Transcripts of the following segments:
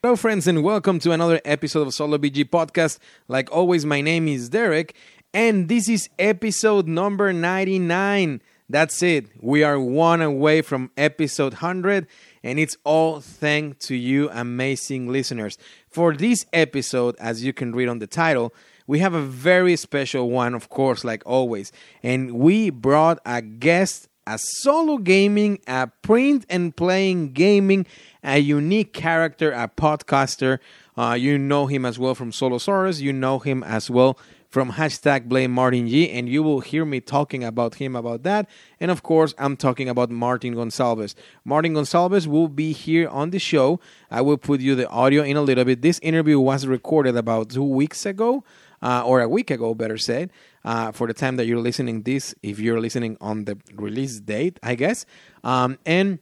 Hello, friends, and welcome to another episode of Solo BG Podcast. Like always, my name is Derek, and this is episode number 99. That's it. We are one away from episode 100, and it's all thanks to you, amazing listeners. For this episode, as you can read on the title, we have a very special one, of course, like always. And we brought a guest, a solo gaming, a print and playing gaming, a unique character, a podcaster. Uh, you know him as well from Solosaurus. You know him as well from hashtag blame Martin G, and you will hear me talking about him about that. And of course, I'm talking about Martin Gonsalves. Martin Gonsalves will be here on the show. I will put you the audio in a little bit. This interview was recorded about two weeks ago, uh, or a week ago, better said. Uh, for the time that you're listening this, if you're listening on the release date, I guess. Um, and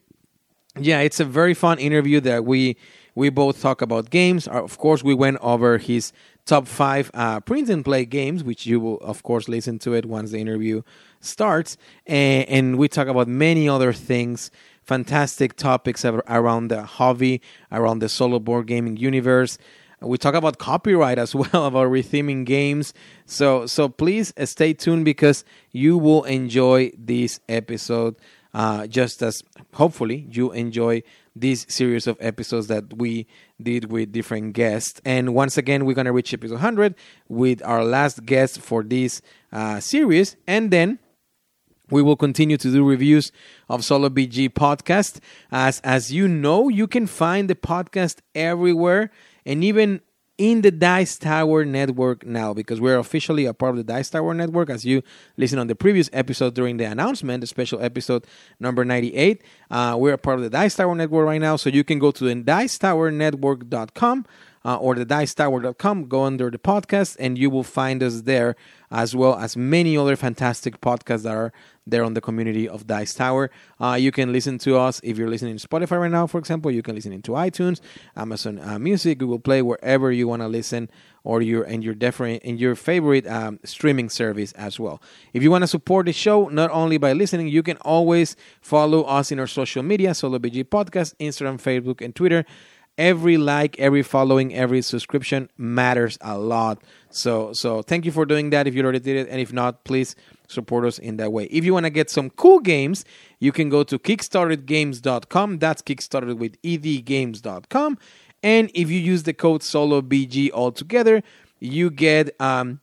yeah, it's a very fun interview that we we both talk about games. Uh, Of course, we went over his top five uh, print and play games, which you will of course listen to it once the interview starts, and, and we talk about many other things. Fantastic topics around the hobby, around the solo board gaming universe. We talk about copyright as well, about retheming games. So so please stay tuned because you will enjoy this episode uh, just as hopefully you enjoy this series of episodes that we did with different guests. And once again, we're going to reach episode 100 with our last guest for this uh, series. And then we will continue to do reviews of Solo BG podcast. As as you know, you can find the podcast everywhere and even in the Dice Tower network now because we're officially a part of the Dice Tower network. As you listen on the previous episode during the announcement, the special episode number 98, uh, we're a part of the Dice Tower network right now. So you can go to the dicetowernetwork.com uh, or the dicetower.com, go under the podcast, and you will find us there as well as many other fantastic podcasts that are there on the community of Dice Tower. Uh, you can listen to us if you're listening to Spotify right now, for example. You can listen into iTunes, Amazon uh, Music, Google Play, wherever you want to listen, or your and your different in your favorite um, streaming service as well. If you want to support the show, not only by listening, you can always follow us in our social media, Solo BG Podcast, Instagram, Facebook, and Twitter every like every following every subscription matters a lot so so thank you for doing that if you already did it and if not please support us in that way. If you want to get some cool games you can go to kickstartedgames.com that's kickstarted with edgames.com and if you use the code solo bg altogether you get um,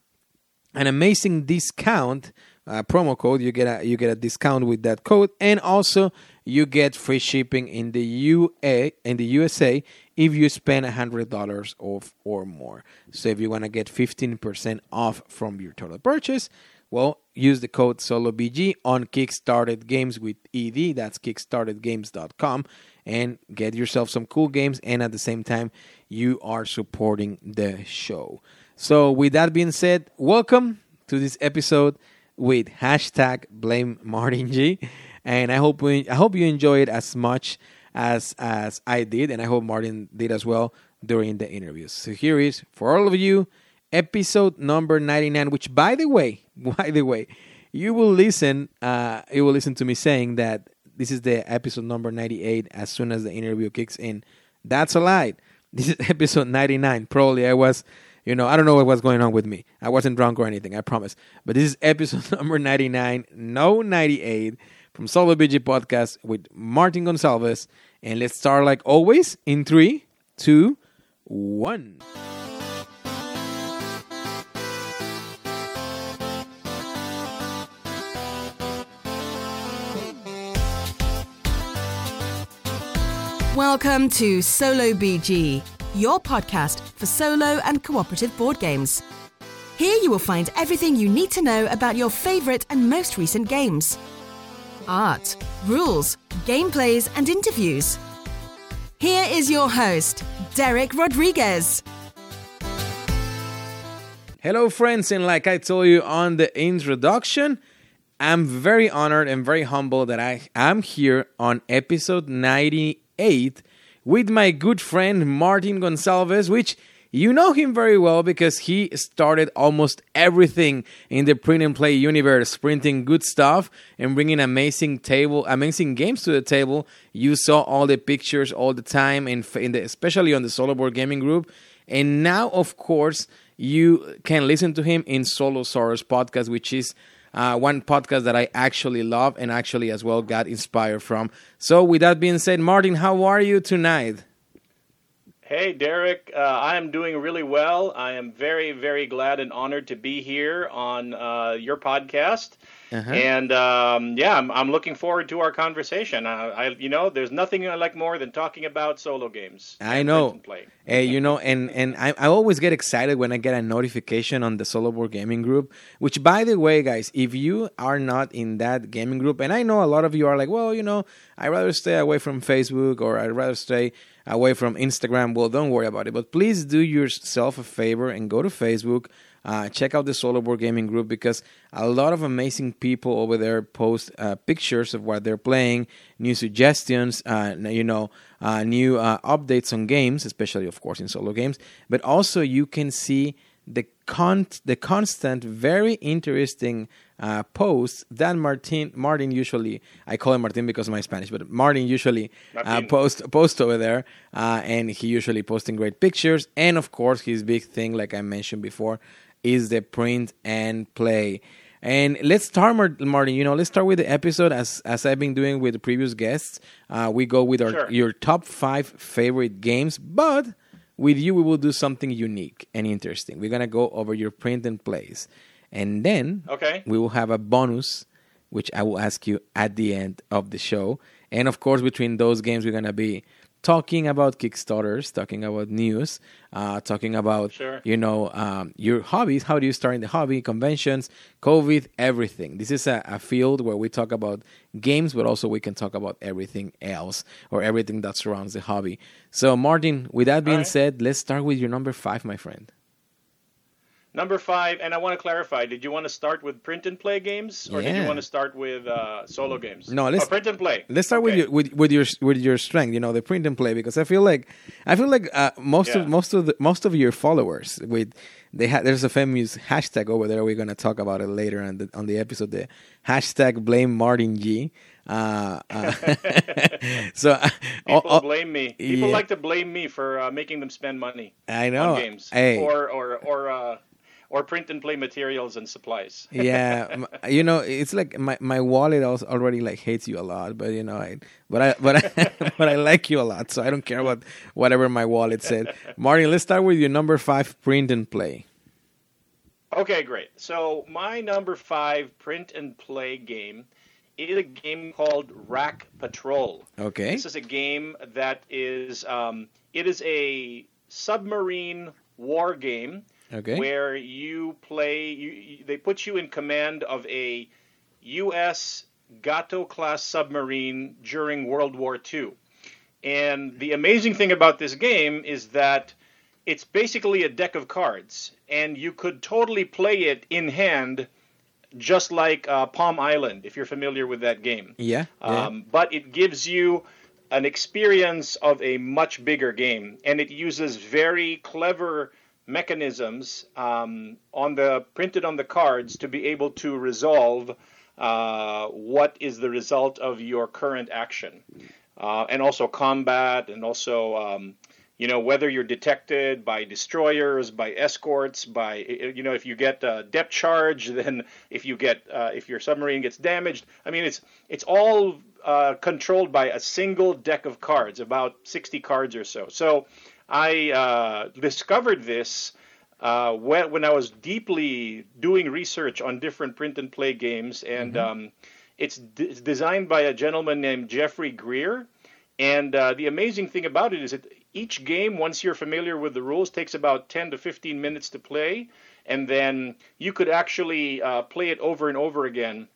an amazing discount uh, promo code. You get a you get a discount with that code. And also you get free shipping in the UA in the USA if you spend $100 off or more. So if you want to get 15% off from your total purchase, well, use the code SoloBG on Kickstarted Games with ED, that's kickstartedgames.com, and get yourself some cool games. And at the same time, you are supporting the show. So, with that being said, welcome to this episode with hashtag blame Martin G. And I hope we, I hope you enjoy it as much as as I did, and I hope Martin did as well during the interviews. So here is for all of you, episode number ninety nine. Which, by the way, by the way, you will listen. Uh, you will listen to me saying that this is the episode number ninety eight as soon as the interview kicks in. That's a lie. This is episode ninety nine. Probably I was. You know, I don't know what was going on with me. I wasn't drunk or anything, I promise. But this is episode number 99, no 98 from Solo BG Podcast with Martin Gonsalves. And let's start like always in three, two, one. Welcome to Solo BG, your podcast for solo and cooperative board games. Here you will find everything you need to know about your favorite and most recent games art, rules, gameplays, and interviews. Here is your host, Derek Rodriguez. Hello, friends, and like I told you on the introduction, I'm very honored and very humble that I am here on episode 98 with my good friend Martin Gonsalves, which You know him very well because he started almost everything in the print and play universe, printing good stuff and bringing amazing table, amazing games to the table. You saw all the pictures all the time, and in the, especially on the Solo Board Gaming Group. And now, of course, you can listen to him in Solosaurus podcast, which is uh, one podcast that I actually love and actually as well got inspired from. So, with that being said, Martin, how are you tonight? Hey, Derek. Uh, I am doing really well. I am very, very glad and honored to be here on uh, your podcast. Uh-huh. And um, yeah, I'm, I'm, looking forward to our conversation. I, I, you know, there's nothing I like more than talking about solo games. I know. Hey, you know, and and I, I always get excited when I get a notification on the Solo Board Gaming Group. Which, by the way, guys, if you are not in that gaming group, and I know a lot of you are like, well, you know, I'd rather stay away from Facebook or I'd rather stay away from Instagram, well, don't worry about it. But please do yourself a favor and go to Facebook. Uh, check out the Solo Board Gaming Group because a lot of amazing people over there post uh, pictures of what they're playing, new suggestions, uh, you know, uh, new uh, updates on games, especially, of course, in solo games. But also, you can see the con- the constant, very interesting uh, posts that Martin Martin usually I call him Martin because of my Spanish, but Martin usually uh, post post over there, uh, and he usually posting great pictures, and of course his big thing, like I mentioned before, is the print and play. And let's start, Martin. You know, let's start with the episode as as I've been doing with the previous guests. Uh, we go with our sure. your top five favorite games, but with you we will do something unique and interesting. We're gonna go over your print and plays. And then okay. we will have a bonus, which I will ask you at the end of the show. And of course, between those games, we're going to be talking about Kickstarters, talking about news, uh, talking about sure. you know um, your hobbies. How do you start in the hobby? Conventions, COVID, everything. This is a, a, field where we talk about games, but also we can talk about everything else or everything that surrounds the hobby. So, Martin, with that being right. said, let's start with your number five, my friend. Number five, and I want to clarify: Did you want to start with print and play games, or yeah. did you want to start with uh, solo games? No, let's oh, print and play. Let's start okay. with your with, with your with your strength. You know, the print and play, because I feel like I feel like uh, most yeah. of most of the most of your followers with they ha- there's a famous hashtag over there. We're gonna talk about it later on the on the episode. The hashtag blame Martin G. Uh, uh, so uh, people blame me. People yeah. like to blame me for uh, making them spend money. I know on games hey. or or or uh, or print and play materials and supplies. yeah, you know, it's like my, my wallet also already like hates you a lot, but you know, I but I but I but I like you a lot, so I don't care about whatever my wallet said. Martin, let's start with your number five print and play. Okay, great. So my number five print and play game is a game called Rack Patrol. Okay. This is a game that is um, it is a submarine war game okay. where you play. You, they put you in command of a U.S. Gato class submarine during World War II. And the amazing thing about this game is that it's basically a deck of cards, and you could totally play it in hand, just like uh, Palm Island, if you're familiar with that game. Yeah. Um, yeah. But it gives you an experience of a much bigger game, and it uses very clever mechanisms um, on the printed on the cards to be able to resolve uh, what is the result of your current action, uh, and also combat, and also um, you know whether you're detected by destroyers, by escorts, by you know if you get a depth charge, then if you get uh, if your submarine gets damaged. I mean it's it's all uh, controlled by a single deck of cards, about 60 cards or so. So I uh, discovered this uh, when, when, I was deeply doing research on different print and play games, and mm-hmm. um, it's, d- designed by a gentleman named Jeffrey Greer. And uh, the amazing thing about it is that each game, once you're familiar with the rules, takes about 10 to 15 minutes to play, and then you could actually uh, play it over and over again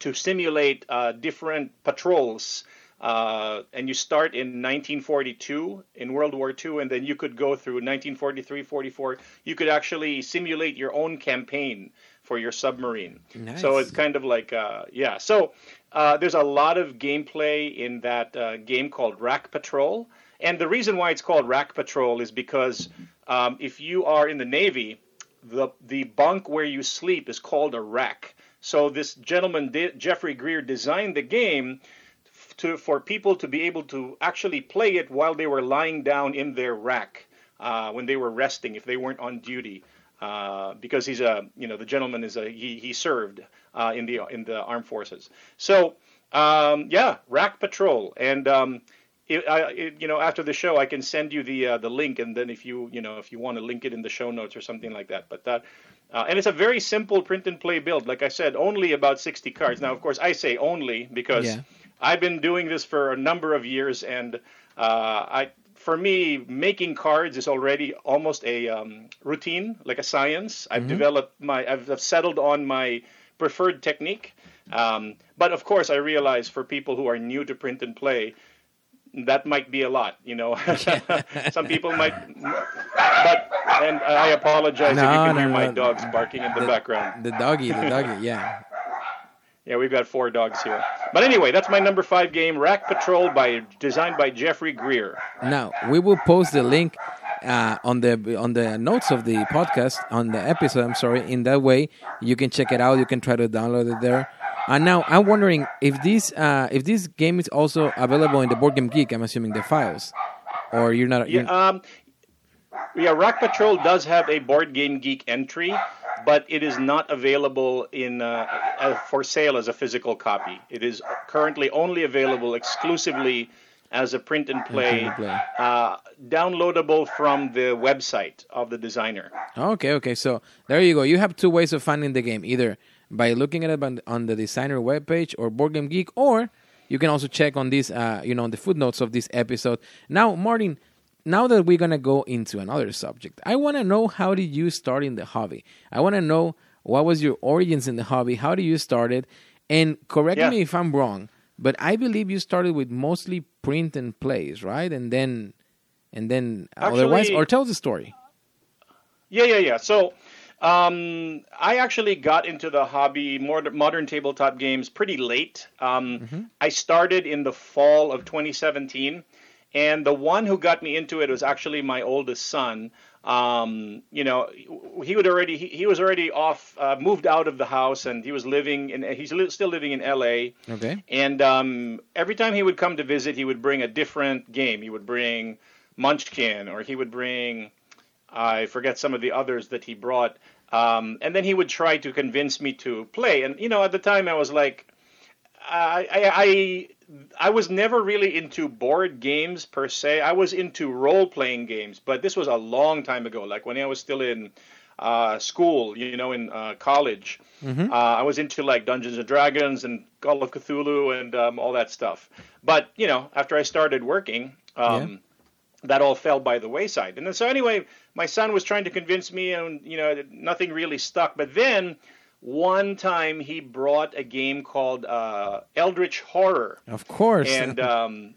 to simulate uh, different patrols uh, and you start in 1942 in World War II, and then you could go through 1943, 44. You could actually simulate your own campaign for your submarine. Nice. So it's kind of like, uh, yeah. So uh, there's a lot of gameplay in that uh, game called Rack Patrol. And the reason why it's called Rack Patrol is because um, if you are in the Navy, the the bunk where you sleep is called a rack. So this gentleman, Jeffrey Greer, designed the game to for people to be able to actually play it while they were lying down in their rack uh, when they were resting if they weren't on duty. Uh, because he's a, you know, the gentleman is a he, he served uh, in the in the armed forces. So um, yeah, Rack Patrol, and um, it, I, it, you know, after the show, I can send you the uh, the link, and then if you you know if you want to link it in the show notes or something like that. But that, uh, and it's a very simple print and play build. Like I said, only about 60 cards. Now, of course, I say only because yeah. I've been doing this for a number of years, and uh, I for me, making cards is already almost a um, routine, like a science. I've mm-hmm. developed my, I've, I've, settled on my preferred technique. Um, but of course, I realize for people who are new to print and play, that might be a lot. You know, some people might. But and I apologize no, if you can no, hear no, my dogs barking in the, the background. The doggy, the doggy, yeah. Yeah, we've got four dogs here. But anyway, that's my number five game, Rack Patrol, by designed by Jeffrey Greer. Now we will post the link uh, on the on the notes of the podcast on the episode. I'm sorry. In that way, you can check it out. You can try to download it there. And now I'm wondering if this uh, if this game is also available in the Board Game Geek. I'm assuming the files, or you're not. You're... Yeah, um, yeah. Rack Patrol does have a Board Game Geek entry but it is not available in uh, uh, for sale as a physical copy. It is currently only available exclusively as a print and play, and play. Uh, downloadable from the website of the designer. Okay, okay. So there you go. You have two ways of finding the game: either by looking at it on the designer webpage or Board Game Geek, or you can also check on this, uh, you know, on the footnotes of this episode. Now, Martin, now that we're gonna go into another subject, I want to know how did you start in the hobby? I want to know what was your origins in the hobby? How did you start it? And correct yeah. me if I'm wrong, but I believe you started with mostly print and plays, right? And then, and then Actually, otherwise, or tell the story. Yeah, yeah, yeah. So. Um, I actually got into the hobby, more modern tabletop games, pretty late. Um, mm-hmm. I started in the fall of 2017. And the one who got me into it was actually my oldest son. Um, you know, he would already he, he was already off, uh, moved out of the house, and he was living in he's li- still living in L.A. Okay. And um, every time he would come to visit, he would bring a different game. He would bring Munchkin, or he would bring I forget some of the others that he brought. Um, and then he would try to convince me to play. And you know, at the time, I was like, I, I, I I was never really into board games per se. I was into role playing games, but this was a long time ago, like when I was still in uh, school, you know, in uh, college. Mm-hmm. Uh, I was into like Dungeons and Dragons and Call of Cthulhu and um, all that stuff. But you know, after I started working, um, yeah. that all fell by the wayside. And then, so anyway, my son was trying to convince me, and you know, nothing really stuck. But then one time he brought a game called uh, Eldritch Horror. Of course. And um,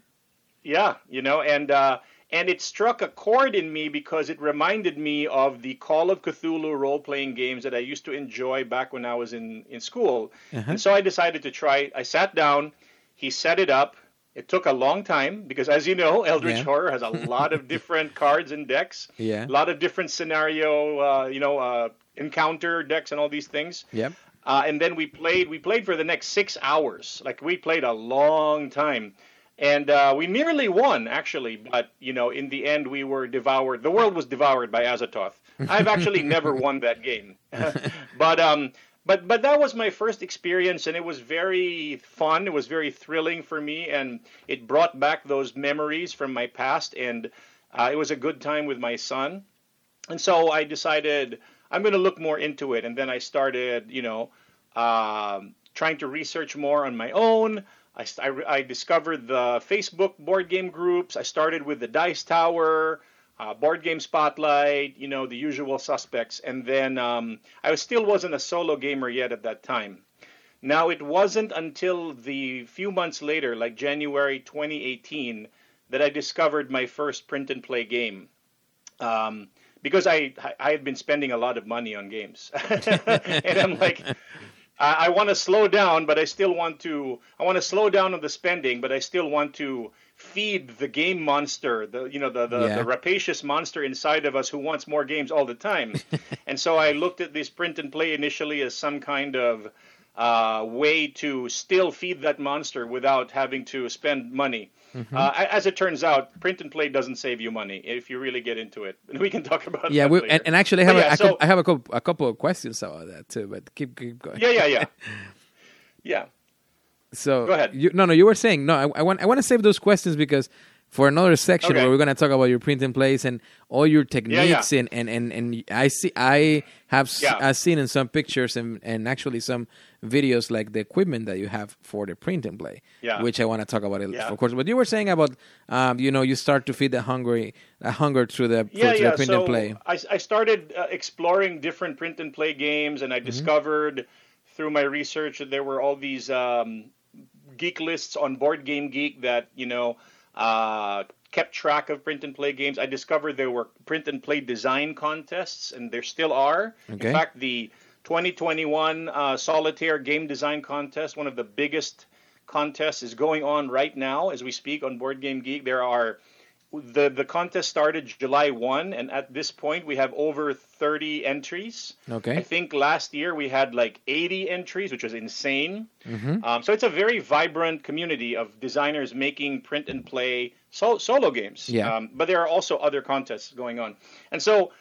yeah, you know, and uh, and it struck a chord in me because it reminded me of the Call of Cthulhu role playing games that I used to enjoy back when I was in in school. Uh-huh. And so I decided to try. It. I sat down. He set it up. It took a long time because, as you know, Eldritch yeah. Horror has a lot of different cards and decks. Yeah. A lot of different scenario, uh, you know, uh, encounter decks and all these things. Yep. Uh, and then we played. We played for the next six hours. Like we played a long time, and uh, we nearly won actually. But you know, in the end, we were devoured. The world was devoured by Azathoth. I've actually never won that game, but um, but but that was my first experience, and it was very fun. It was very thrilling for me, and it brought back those memories from my past, and uh, it was a good time with my son. And so I decided I'm going to look more into it. And then I started, you know, um, trying to research more on my own. I, I, I, discovered the Facebook board game groups. I started with the Dice Tower, uh, Board Game Spotlight, you know, the usual suspects. And then um, I still wasn't a solo gamer yet at that time. Now, it wasn't until the few months later, like January 2018, that I discovered my first print and play game. Um, because I I had been spending a lot of money on games, and I'm like, I, I want to slow down, but I still want to. I want to slow down on the spending, but I still want to feed the game monster, the you know the the, Yeah. the rapacious monster inside of us who wants more games all the time. and so I looked at this print and play initially as some kind of uh, way to still feed that monster without having to spend money. Mm-hmm. Uh, as it turns out, print and play doesn't save you money if you really get into it. We can talk about it. Yeah, we, and, and actually, I have, But a, yeah, I, so- I have a couple, a couple of questions about that too. But keep keep going. yeah, yeah, yeah, yeah. So Go ahead. You, no, no, you were saying no. I, I want I want to save those questions because for another section Okay. where we're going to talk about your print and plays and all your techniques and, and and and I see I have Yeah. I've seen in some pictures and and actually some videos like the equipment that you have for the print and play, Yeah. which I want to talk about it Yeah. of course. But you were saying about um, you know you start to feed the hungry the hunger through the yeah, through yeah. the print so and play. I, I started uh, exploring different print and play games, and I Mm-hmm. discovered through my research that there were all these um, geek lists on Board Game Geek that you know uh, kept track of print and play games. I discovered there were print and play design contests, and there still are. Okay. In fact, the 2021 uh, Solitaire Game Design Contest, one of the biggest contests, is going on right now as we speak on Board Game Geek. There are the the contest started July 1 and at this point we have over 30 entries. Okay. I think last year we had like 80 entries, which was insane. Mm-hmm. Um, so it's a very vibrant community of designers making print and play sol- solo games. Yeah. Um, but there are also other contests going on. And so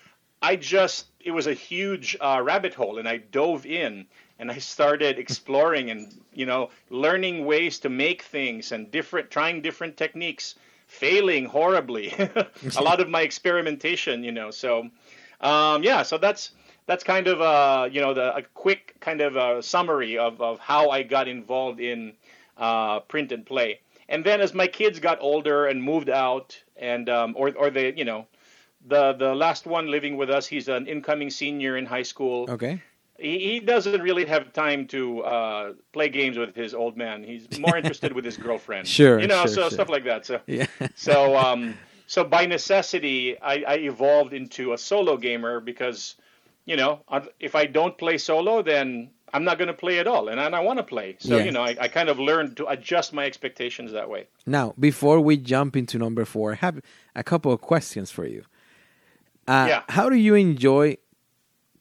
I just, it was a huge uh, rabbit hole and I dove in and I started exploring and, you know, learning ways to make things and different, trying different techniques, failing horribly. a lot of my experimentation, you know. So, um, yeah, so that's, that's kind of uh, you know the a quick kind of uh summary of, of how I got involved in uh, print and play. And then as my kids got older and moved out, and um, or or they you know the the last one living with us, he's an incoming senior in high school. Okay. He, he doesn't really have time to uh, play games with his old man. He's more interested with his girlfriend. Sure, you know, sure, so sure. stuff like that. So Yeah. so um, so by necessity, I, I evolved into a solo gamer because, you know, if I don't play solo, then I'm not going to play at all, and, and I want to play. So Yeah. you know, I, I kind of learned to adjust my expectations that way. Now, before we jump into number four, I have a couple of questions for you. Uh, Yeah. How do you enjoy?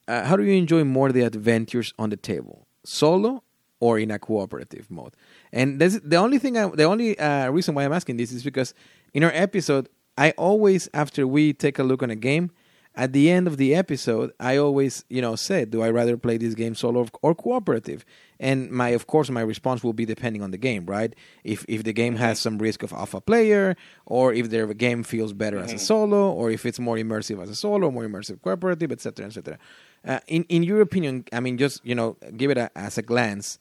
Uh, how do you enjoy more the adventures on the table, solo or in a cooperative mode? And this, the only thing, I, the only uh, reason why I'm asking this is because in our episode, I always, after we take a look on a game, at the end of the episode, I always, you know, say, do I rather play this game solo or cooperative? And my, of course, my response will be depending on the game, right? If if the game has some risk of alpha player, or if the game feels better as a solo, or if it's more immersive as a solo, more immersive cooperative, etc., etc. Uh, in in your opinion, I mean, just you know, give it a, as a glance.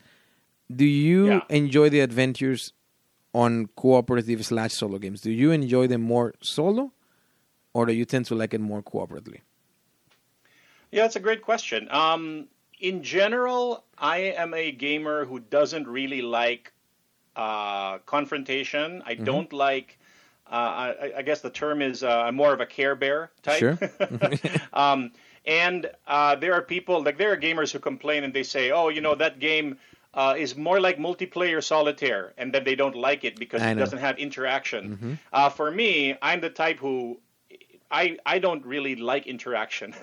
Do you Yeah. enjoy the adventures on cooperative slash solo games? Do you enjoy them more solo, or do you tend to like it more cooperatively? Yeah, that's a great question. Um, in general, I am a gamer who doesn't really like uh, confrontation. I don't like. Uh, I, I guess the term is uh, I'm more of a Care Bear type. Sure. um, and uh, there are people like there are gamers who complain and they say, "Oh, you know that game uh, is more like multiplayer solitaire," and then they don't like it because it doesn't have interaction. Uh, for me, I'm the type who I I don't really like interaction.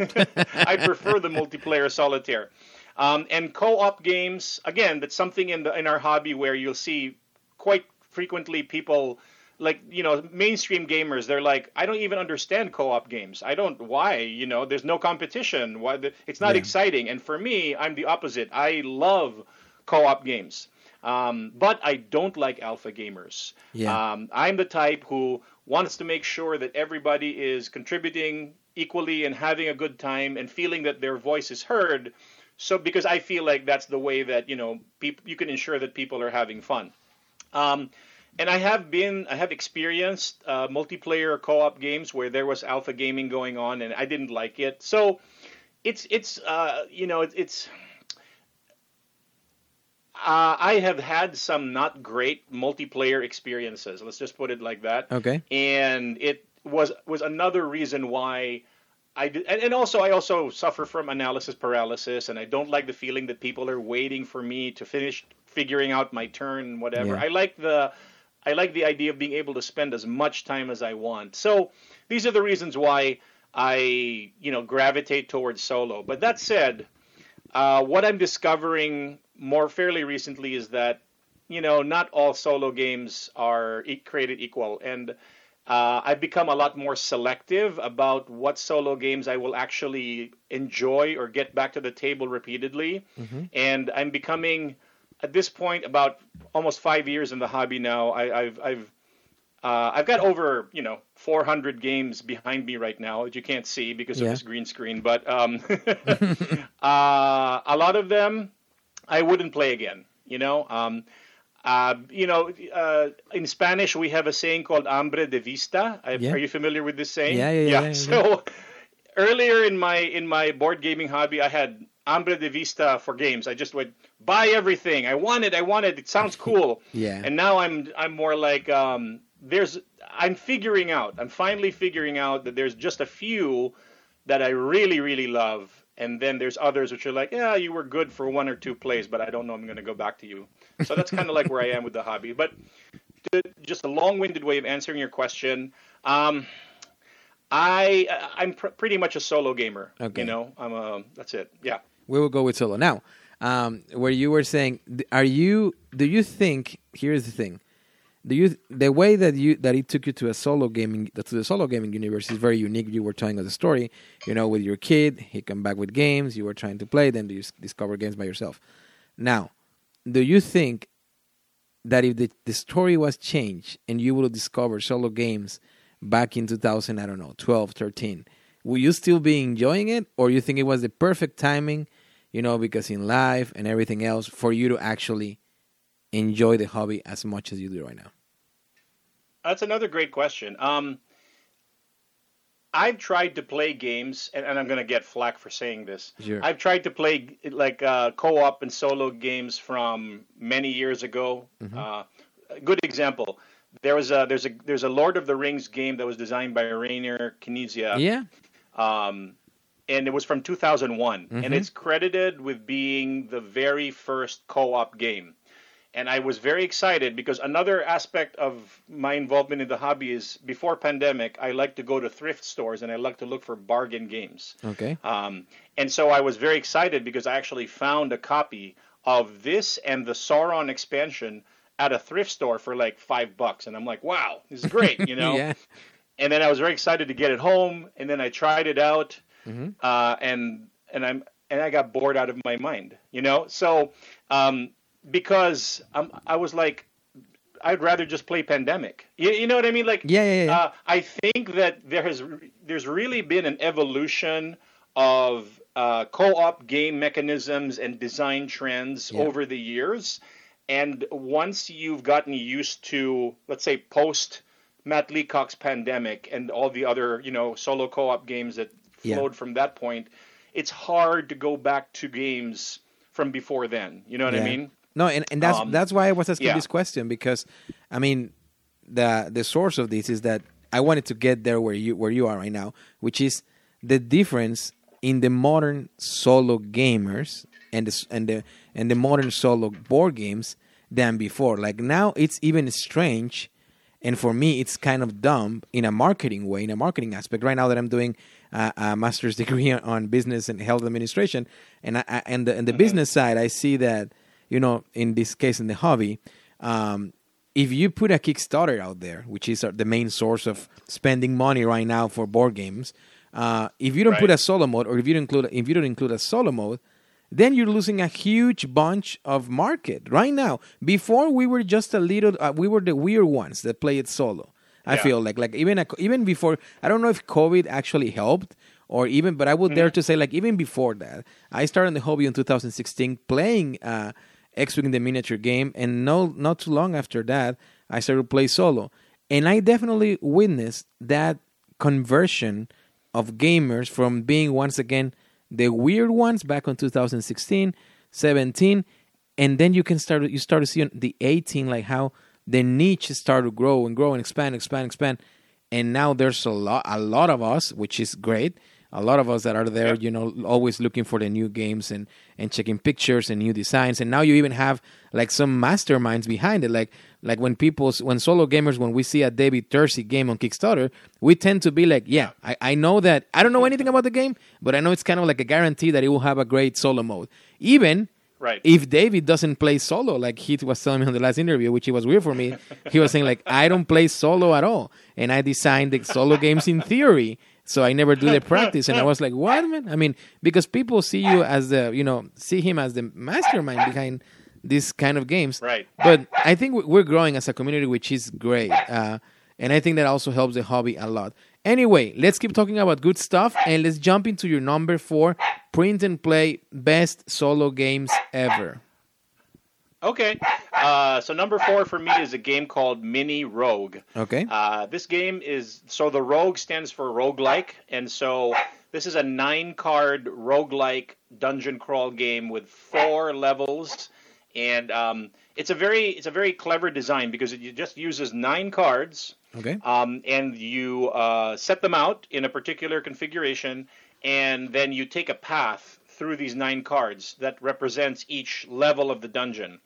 I prefer the multiplayer solitaire. Um, and co-op games, again, that's something in the in our hobby where you'll see quite frequently people like you know mainstream gamers they're like i don't even understand co-op games. I don't why you know there's no competition. Why the, it's not Yeah. exciting. And for me i'm the opposite. I love co-op games. Um, but i don't like alpha gamers. Yeah. um, i'm the type who wants to make sure that everybody is contributing equally and having a good time and feeling that their voice is heard. So because i feel like that's the way that you know peop- you can ensure that people are having fun. Um, and I have been, I have experienced uh, multiplayer co-op games where there was alpha gaming going on, and I didn't like it. So, it's it's uh, you know it, it's. Uh, I have had some not great multiplayer experiences. Let's just put it like that. Okay. And it was was another reason why I do, and, and also I also suffer from analysis paralysis, and I don't like the feeling that people are waiting for me to finish figuring out my turn and whatever. Yeah. I like the I like the idea of being able to spend as much time as I want. So these are the reasons why I you know gravitate towards solo. But that said, uh, what I'm discovering more fairly recently is that you know not all solo games are e- created equal, and uh, I've become a lot more selective about what solo games I will actually enjoy or get back to the table repeatedly, and I'm becoming at this point about almost five years in the hobby now. I, I've I've uh, I've got over you know 400 games behind me right now that you can't see because Yeah. of this green screen, but um, uh, a lot of them I wouldn't play again. You know, um, uh, you know, uh, in Spanish we have a saying called "hambre de vista." I, Yeah. Are you familiar with this saying? Yeah, yeah, yeah, yeah, yeah. So earlier in my in my board gaming hobby, I had hambre de vista for games. I just would buy everything. I want it. I want it. It sounds cool. Yeah. And now I'm I'm more like um, there's I'm figuring out. I'm finally figuring out that there's just a few that I really really love, and then there's others which are like, yeah, you were good for one or two plays, but I don't know I'm going to go back to you. So that's kind of like where I am with the hobby. But to, just a long-winded way of answering your question. Um, I I'm pr- pretty much a solo gamer. Okay. You know, I'm a that's it. Yeah. We will go with solo now. Um, where you were saying, are you? Do you think? Here's the thing. Do you the way that you that it took you to a solo gaming to the solo gaming universe is very unique. You were telling us a story, you know, with your kid. He come back with games. You were trying to play. Then you discover games by yourself. Now, do you think that if the, the story was changed and you would have discovered solo games back in 2000, I don't know, 12, 13, will you still be enjoying it? Or you think it was the perfect timing, you know, because in life and everything else, for you to actually enjoy the hobby as much as you do right now? That's another great question. Um, I've tried to play games, and, and I'm going to get flack for saying this. Sure. I've tried to play like uh, co-op and solo games from many years ago. Uh, a good example. There was a there's a there's a Lord of the Rings game that was designed by Rainer Knizia. yeah. um, and it was from 2001, and it's credited with being the very first co-op game. And I was very excited because another aspect of my involvement in the hobby is before pandemic, I like to go to thrift stores and I like to look for bargain games. Okay. Um, and so I was very excited because I actually found a copy of this and the Sauron expansion at a thrift store for like five bucks, and I'm like, wow, this is great, you know yeah. and then I was very excited to get it home, and then I tried it out, uh, and and I'm and I got bored out of my mind, you know. So um, because um, I was like, I'd rather just play Pandemic. You, you know what I mean? Like, Yeah, yeah, yeah. Uh, I think that there has there's really been an evolution of uh, co-op game mechanisms and design trends Yeah. over the years. And once you've gotten used to, let's say, post Matt Leacock's pandemic and all the other, you know, solo co-op games that Yeah. flowed from that point, it's hard to go back to games from before then. You know what I mean? No, and, and that's Um, that's why I was asking yeah. this question because, I mean, the the source of this is that I wanted to get there where you where you are right now, which is the difference in the modern solo gamers and the and the and the modern solo board games than before. Like now, it's even strange, and for me, it's kind of dumb in a marketing way, in a marketing aspect. Right now, that I'm doing a, a master's degree on business and health administration, and I, I and the, and the business side, I see that you know, in this case, in the hobby, um, if you put a Kickstarter out there, which is uh, the main source of spending money right now for board games, uh, if you don't put a solo mode, or if you don't include if you don't include a solo mode, then you're losing a huge bunch of market right now. Before we were just a little, uh, we were the weird ones that play it solo. I Yeah. feel like like even a, even before I don't know if COVID actually helped or even but I would dare to say like even before that I started the hobby in 2016 playing uh, X-wing the miniature game and no not too long after that I started to play solo and I definitely witnessed that conversion of gamers from being once again the weird ones back in 2016 17 and then you can start you start to see on the 18 like how the niche started to grow and grow and expand expand expand and now there's a lot a lot of us which is great a lot of us that are there, you know, always looking for the new games and and checking pictures and new designs. And now you even have like some masterminds behind it, like like when people when solo gamers when we see a David Turczi game on Kickstarter, we tend to be like, yeah, I, I know that I don't know anything about the game, but I know it's kind of like a guarantee that it will have a great solo mode. Even Right. if David doesn't play solo, like he was telling me on the last interview, which it was weird for me, he was saying like I don't play solo at all, and I designed the solo games in theory, so I never do the practice. And I was like, what man? I mean, because people see you as the you know see him as the mastermind behind these kind of games, Right. But I think we- we're growing as a community, which is great, uh, and I think that also helps the hobby a lot. Anyway, let's keep talking about good stuff, and let's jump into your number four print and play best solo games ever. Okay. Uh, so number four for me is a game called Mini Rogue. Okay. Uh, this game is so the Rogue stands for roguelike, and so this is a nine card roguelike dungeon crawl game with four levels, and um, it's a very it's a very clever design because it just uses nine cards, Okay. um, and you uh, set them out in a particular configuration, and then you take a path through these nine cards that represents each level of the dungeon.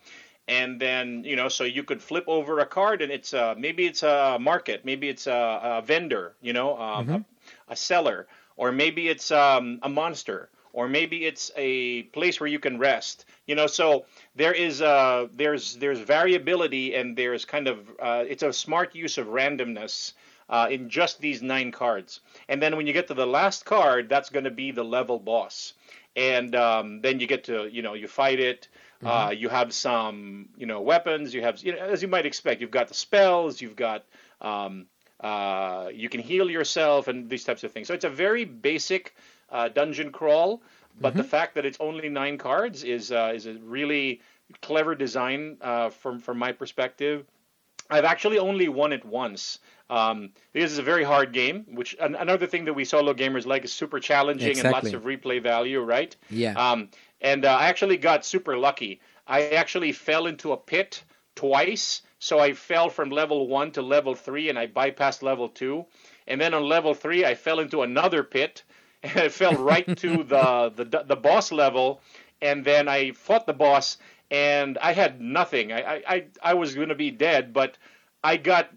And then you know, so you could flip over a card, and it's a, maybe it's a market, maybe it's a, a vendor, you know, um, a, a seller, or maybe it's um, a monster, or maybe it's a place where you can rest. You know, so there is uh, there's there's variability, and there's kind of uh, it's a smart use of randomness uh, in just these nine cards. And then when you get to the last card, that's going to be the level boss. And um, then you get to, you know, you fight it. Uh, you have some, you know, weapons. You have, you know, as you might expect, you've got the spells. You've got, um, uh, you can heal yourself and these types of things. So it's a very basic uh, dungeon crawl. But the fact that it's only nine cards is uh, is a really clever design uh, from from my perspective. I've actually only won it once. Um, because it's a very hard game, which an, another thing that we solo gamers like is super challenging and lots of replay value, right? Yeah. Um, and uh, I actually got super lucky. I actually fell into a pit twice. So I fell from level one to level three, and I bypassed level two. And then on level three, I fell into another pit, and I fell right to the, the the boss level. And then I fought the boss, and I had nothing. I I, I, was going to be dead, but I got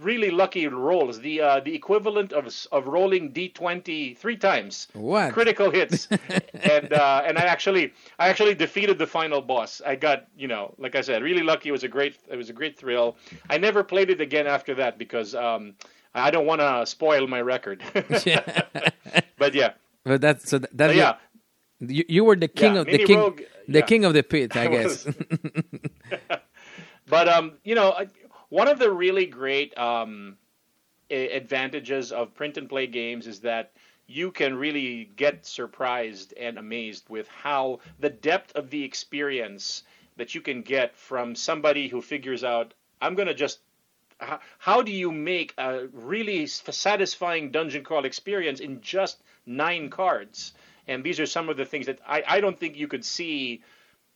really lucky rolls. The uh, the equivalent of of rolling d20 three times. What? critical hits? and uh, and I actually I actually defeated the final boss. I got you know like I said really lucky. It was a great it was a great thrill. I never played it again after that because um, I don't want to spoil my record. but yeah, But that's so that, that's So, yeah. You, you were the king Yeah, of the king Rogue, the yeah. king of the pit, I, I guess. But um, you know, one of the really great um, advantages of print and play games is that you can really get surprised and amazed with how the depth of the experience that you can get from somebody who figures out I'm going to just how, how do you make a really satisfying dungeon crawl experience in just nine cards? And these are some of the things that I, I don't think you could see,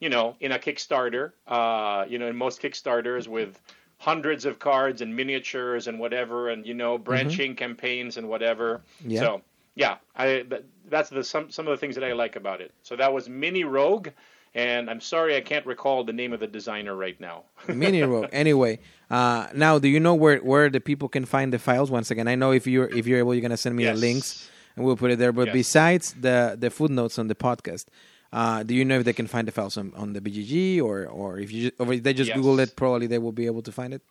you know, in a Kickstarter. Uh, you know, in most Kickstarters with hundreds of cards and miniatures and whatever, and you know, branching campaigns and whatever. Yeah. So yeah, I that's the some some of the things that I like about it. So that was Mini Rogue. And I'm sorry I can't recall the name of the designer right now. Mini Rogue. Anyway, uh, now do you know where, where the people can find the files? Once again, I know if you're if you're able, you're gonna send me Yes. the links and we'll put it there. But Yes. besides the the footnotes on the podcast, uh, do you know if they can find the files on, on the BGG or or if you just, or if they just Yes. Google it, probably they will be able to find it.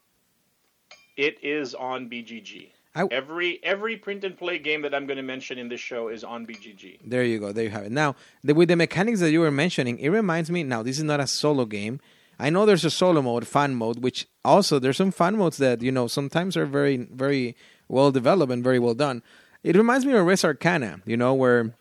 It is on BGG. I- every every print and play game that I'm going to mention in this show is on BGG. There you go. There you have it. Now, the, with the mechanics that you were mentioning, it reminds me. Now, this is not a solo game. I know there's a solo mode, fun mode, which also there's some fun modes that you know sometimes are very, very well developed and very well done. It reminds me of Res Arcana. You know, where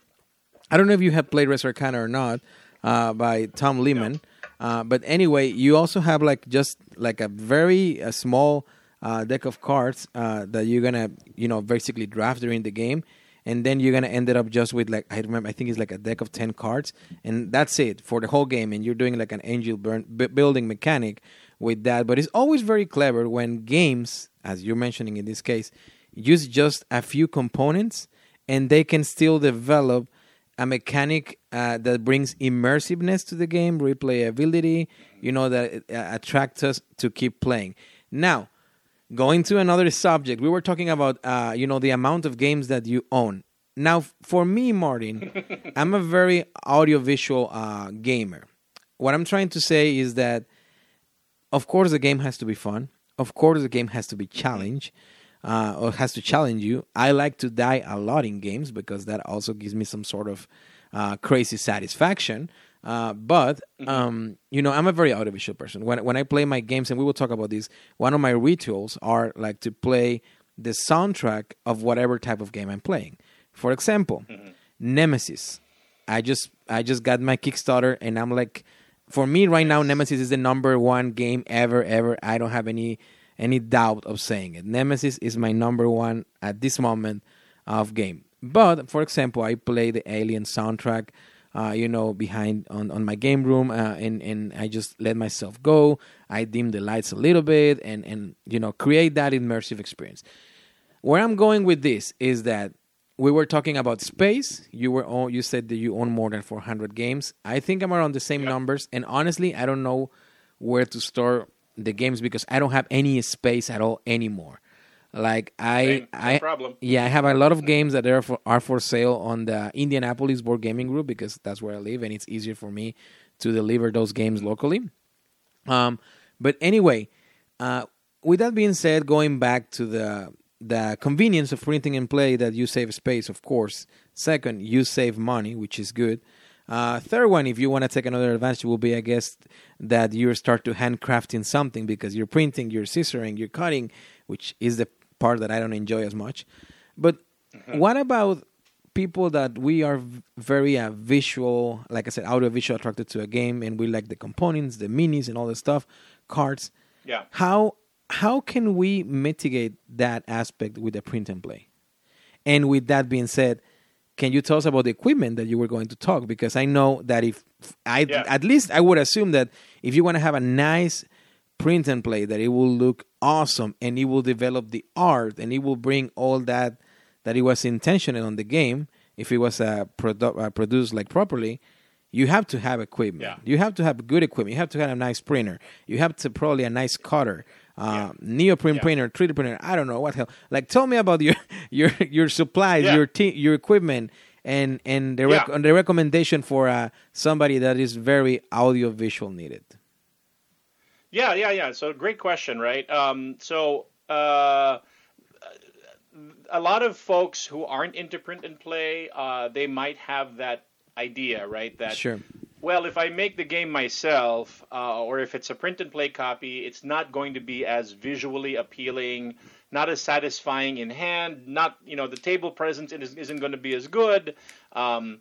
I don't know if you have played Res Arcana or not uh, by Tom Lehmann. Uh, but anyway, you also have like just like a very a small uh, deck of cards uh, that you're gonna you know basically draft during the game, and then you're gonna end it up just with like I remember I think it's like a deck of ten cards, and that's it for the whole game. And you're doing like an angel burn, b- building mechanic with that. But it's always very clever when games, as you're mentioning in this case, use just a few components and they can still develop a mechanic uh, that brings immersiveness to the game, replayability, you know, that uh, attracts us to keep playing. Now, going to another subject, we were talking about, uh, you know, the amount of games that you own. Now, for me, Martin, I'm a very audiovisual uh, gamer. What I'm trying to say is that, of course, the game has to be fun. Of course, the game has to be challenge, uh, or has to challenge you. I like to die a lot in games because that also gives me some sort of uh, crazy satisfaction. Uh, but um, you know, I'm a very audiovisual person. When when I play my games, and we will talk about this, one of my rituals are like to play the soundtrack of whatever type of game I'm playing. For example, Nemesis. I just I just got my Kickstarter, and I'm like, for me right now, Nemesis is the number one game ever, ever. I don't have any any doubt of saying it. Nemesis is my number one at this moment of game. But for example, I play the Alien soundtrack, uh, you know, behind on, on my game room, uh, and and I just let myself go. I dim the lights a little bit, and and you know, create that immersive experience. Where I'm going with this is that we were talking about space. You were all, you said that you own more than 400 games. I think I'm around the same numbers, and honestly, I don't know where to store the games because I don't have any space at all anymore. Like I, Same, no I problem. yeah, I have a lot of games that are for, are for sale on the Indianapolis Board Gaming Group because that's where I live, and it's easier for me to deliver those games locally. Um, but anyway, uh, with that being said, going back to the the convenience of printing and play that you save space, of course. Second, you save money, which is good. Uh, third one, if you want to take another advantage, will be, I guess, that you start to handcrafting something because you're printing, you're scissoring, you're cutting, which is the part that I don't enjoy as much. But what about people that we are very uh, visual, like I said, audio-visual attracted to a game, and we like the components, the minis, and all the stuff, cards. Yeah. How how can we mitigate that aspect with the print and play? And with that being said, can you tell us about the equipment that you were going to talk? Because I know that if I Yeah. at least I would assume that if you want to have a nice print and play, that it will look awesome and it will develop the art and it will bring all that that it was intentional on the game. If it was uh, produ- uh, produced like properly, you have to have equipment. Yeah. You have to have good equipment. You have to have a nice printer. You have to probably a nice cutter, uh, neoprene Yeah. printer, 3D printer. I don't know what hell. Like, tell me about your your your supplies, Yeah. your te- your equipment, and and the rec- Yeah. and the recommendation for uh, somebody that is very audio visual needed. Yeah, yeah, yeah. So great question, right? Um, so uh, a lot of folks who aren't into print and play, uh, they might have that idea, right? That Sure. Well, if I make the game myself, uh, or if it's a print and play copy, it's not going to be as visually appealing, not as satisfying in hand. Not you know the table presence is- isn't going to be as good. Um,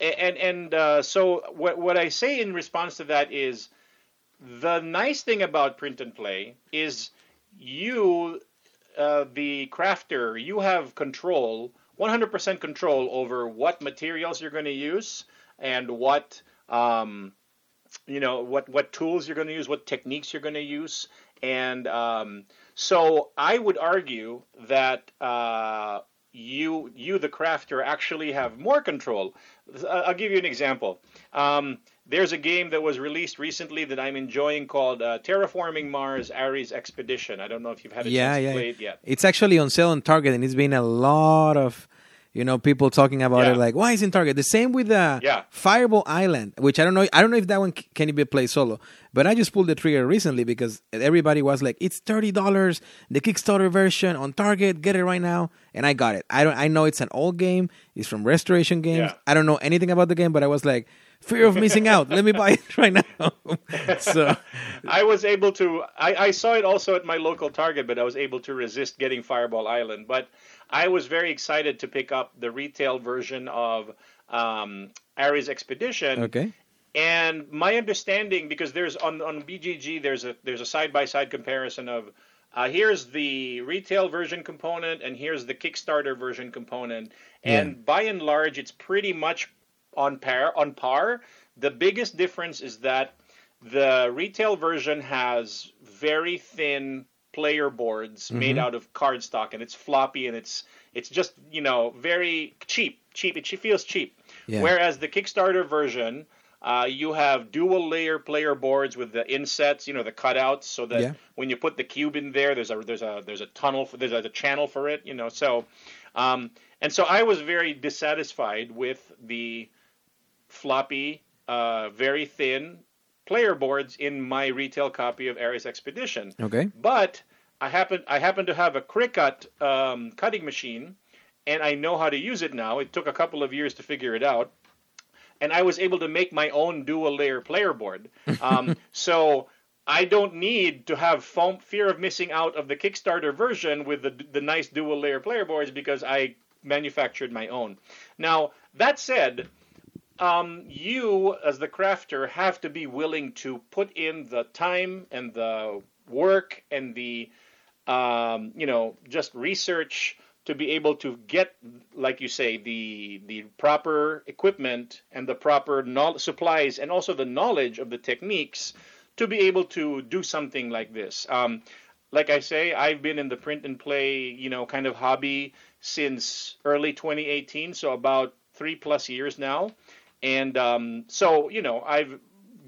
and and uh, so what what I say in response to that is the nice thing about print and play is you, uh, the crafter, you have control, 100% control over what materials you're going to use and what, um, you know, what what tools you're going to use, what techniques you're going to use, and um, so I would argue that. Uh, you, you, the crafter, actually have more control. Uh, I'll give you an example. Um, there's a game that was released recently that I'm enjoying called uh, Terraforming Mars Ares Expedition. I don't know if you've had a Yeah, chance yeah. to play it yet. It's actually on sale on Target, and it's been a lot of, you know, people talking about Yeah. it. Like, why is it in Target? The same with uh, Yeah. Fireball Island, which I don't know. I don't know if that one c- can be played solo. But I just pulled the trigger recently because everybody was like, "It's thirty dollars, the Kickstarter version on Target. Get it right now." And I got it. I don't. I know it's an old game. It's from Restoration Games. Yeah. I don't know anything about the game, but I was like, fear of missing out. Let me buy it right now. so I was able to. I, I saw it also at my local Target, but I was able to resist getting Fireball Island. But I was very excited to pick up the retail version of um, Ares Expedition. okay. And my understanding, because there's on on BGG, there's a there's a side by side comparison of uh, here's the retail version component and here's the Kickstarter version component, and by and large, it's pretty much on par. On par. The biggest difference is that the retail version has very thin player boards made out of cardstock, and it's floppy and it's It's just you know very cheap, cheap. It feels cheap. Yeah. Whereas the Kickstarter version, uh, you have dual layer player boards with the insets, you know, the cutouts, so that Yeah. when you put the cube in there, there's a there's a there's a tunnel, for, there's a, channel for it, you know. So, um, and so I was very dissatisfied with the floppy, uh, very thin player boards in my retail copy of Ares Expedition. Okay. But I happen I happen to have a Cricut um, cutting machine, and I know how to use it now. It took a couple of years to figure it out, and I was able to make my own dual layer player board. Um, so I don't need to have foam, fear of missing out of the Kickstarter version with the the nice dual layer player boards because I manufactured my own. Now that said. Um, you, as the crafter, have to be willing to put in the time and the work and the um, you know just research to be able to get like you say the the proper equipment and the proper knowl- supplies and also the knowledge of the techniques to be able to do something like this. Um, like i say i've been in the print and play you know kind of hobby since early 2018 so about three plus years now and um, so you know i've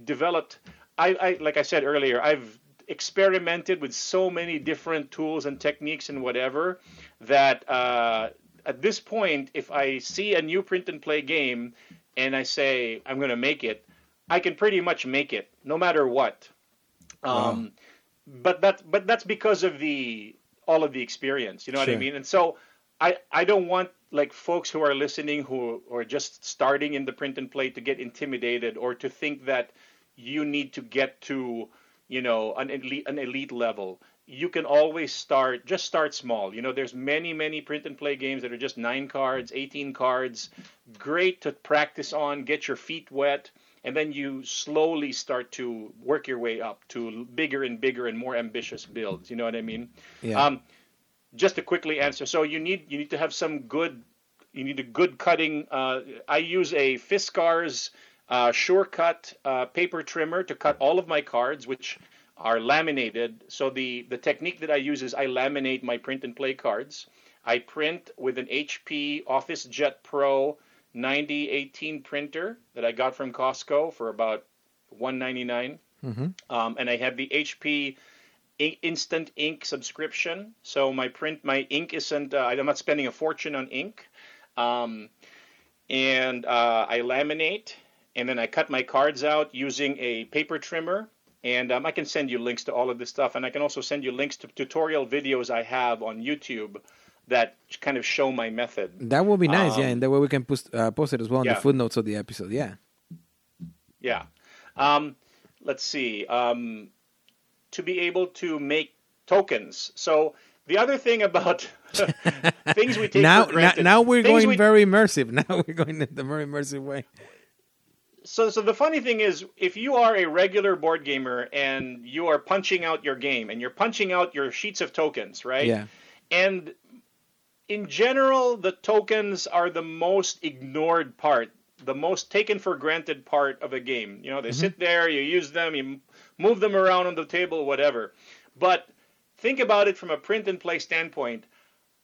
developed I, I like i said earlier i've experimented with so many different tools and techniques and whatever that uh, at this point, if I see a new print and play game and I say I'm going to make it, I can pretty much make it no matter what. Um, But that but that's because of the all of the experience. You know what I mean? And so I I don't want like folks who are listening who are just starting in the print and play to get intimidated or to think that you need to get to you know an elite an elite level. You can always start just start small. You know there's many many print and play games that are just 9 cards 18 cards. Great to practice on get your feet wet and then you slowly start to work your way up to bigger and bigger and more ambitious builds. You know what i mean? Yeah. um, just to quickly answer so you need you need to have some good you need a good cutting uh, i use a fiskars uh, SureCut uh, paper trimmer to cut all of my cards, which are laminated. So the the technique that I use is I laminate my print and play cards. I print with an HP OfficeJet Pro 9018 printer that I got from Costco for about 199 um, and I have the HP I- Instant Ink subscription. So my print, my ink isn't. Uh, I'm not spending a fortune on ink. Um, and uh, I laminate, and then I cut my cards out using a paper trimmer. And um, I can send you links to all of this stuff, and I can also send you links to tutorial videos I have on YouTube that kind of show my method. that would be nice, yeah, um, and that way we can post, uh, post it as well in the footnotes of the episode. Yeah. Yeah. Um, let's see. Um, to be able to make tokens. So the other thing about things we take now, for now, granted. now we're going we- very immersive. Now we're going in the very immersive way. So, so the funny thing is, if you are a regular board gamer and you are punching out your game and you're punching out your sheets of tokens, right? Yeah. And in general, the tokens are the most ignored part, the most taken for granted part of a game. You know, they mm-hmm. sit there, you use them, you move them around on the table, whatever. But think about it from a print and play standpoint.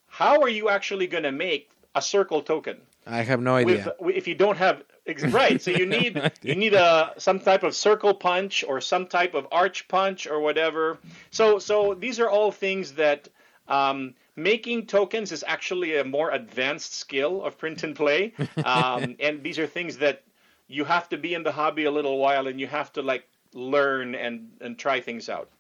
How are you actually going to make a circle token? I have no idea. with, if you don't have right so you need idea. you need a some type of circle punch or some type of arch punch or whatever so so these are all things that um, making tokens is actually a more advanced skill of print and play um, and these are things that you have to be in the hobby a little while and you have to like learn and and try things out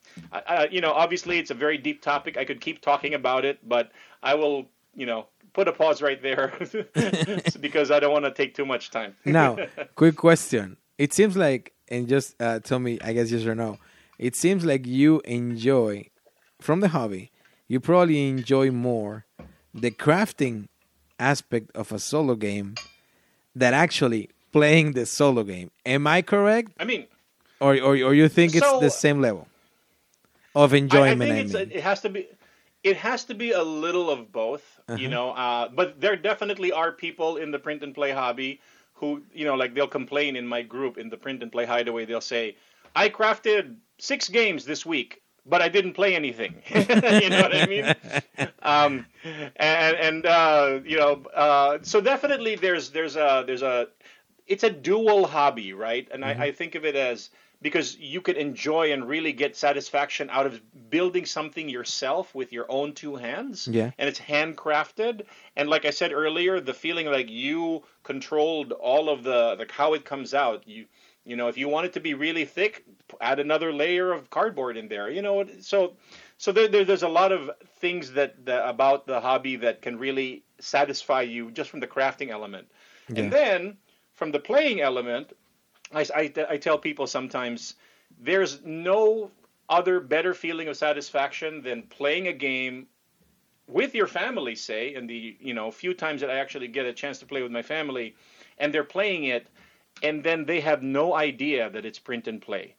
you know obviously it's a very deep topic i could keep talking about it but i will you know put a pause right there because i don't want to take too much time now, quick question. It seems like, and just uh, tell me, I guess yes or no. It seems like you enjoy, from the hobby, you probably enjoy more the crafting aspect of a solo game than actually playing the solo game. Am I correct? i mean Or, or, or you think it's So- the same level of I, I enjoyment? think I, mean. it has to be it has to be a little of both you know uh, but there definitely are people in the print and play hobby who you know like they'll complain in my group in the print and play hideaway they'll say i crafted six games this week but I didn't play anything. you know what I mean? Um, and and uh, you know, uh, so definitely there's there's a there's a it's a dual hobby, right? And I, I think of it as because you can enjoy and really get satisfaction out of building something yourself with your own two hands. Yeah. And it's handcrafted. And like I said earlier, the feeling like you controlled all of the like how it comes out. You you know, if you want it to be really thick, add another layer of cardboard in there. You know, so so there, there there's a lot of things that, that about the hobby that can really satisfy you just from the crafting element. Yeah. And then from the playing element, I, I, I tell people sometimes there's no other better feeling of satisfaction than playing a game with your family, say, and the you know few times that I actually get a chance to play with my family, and they're playing it, and then they have no idea that it's print and play.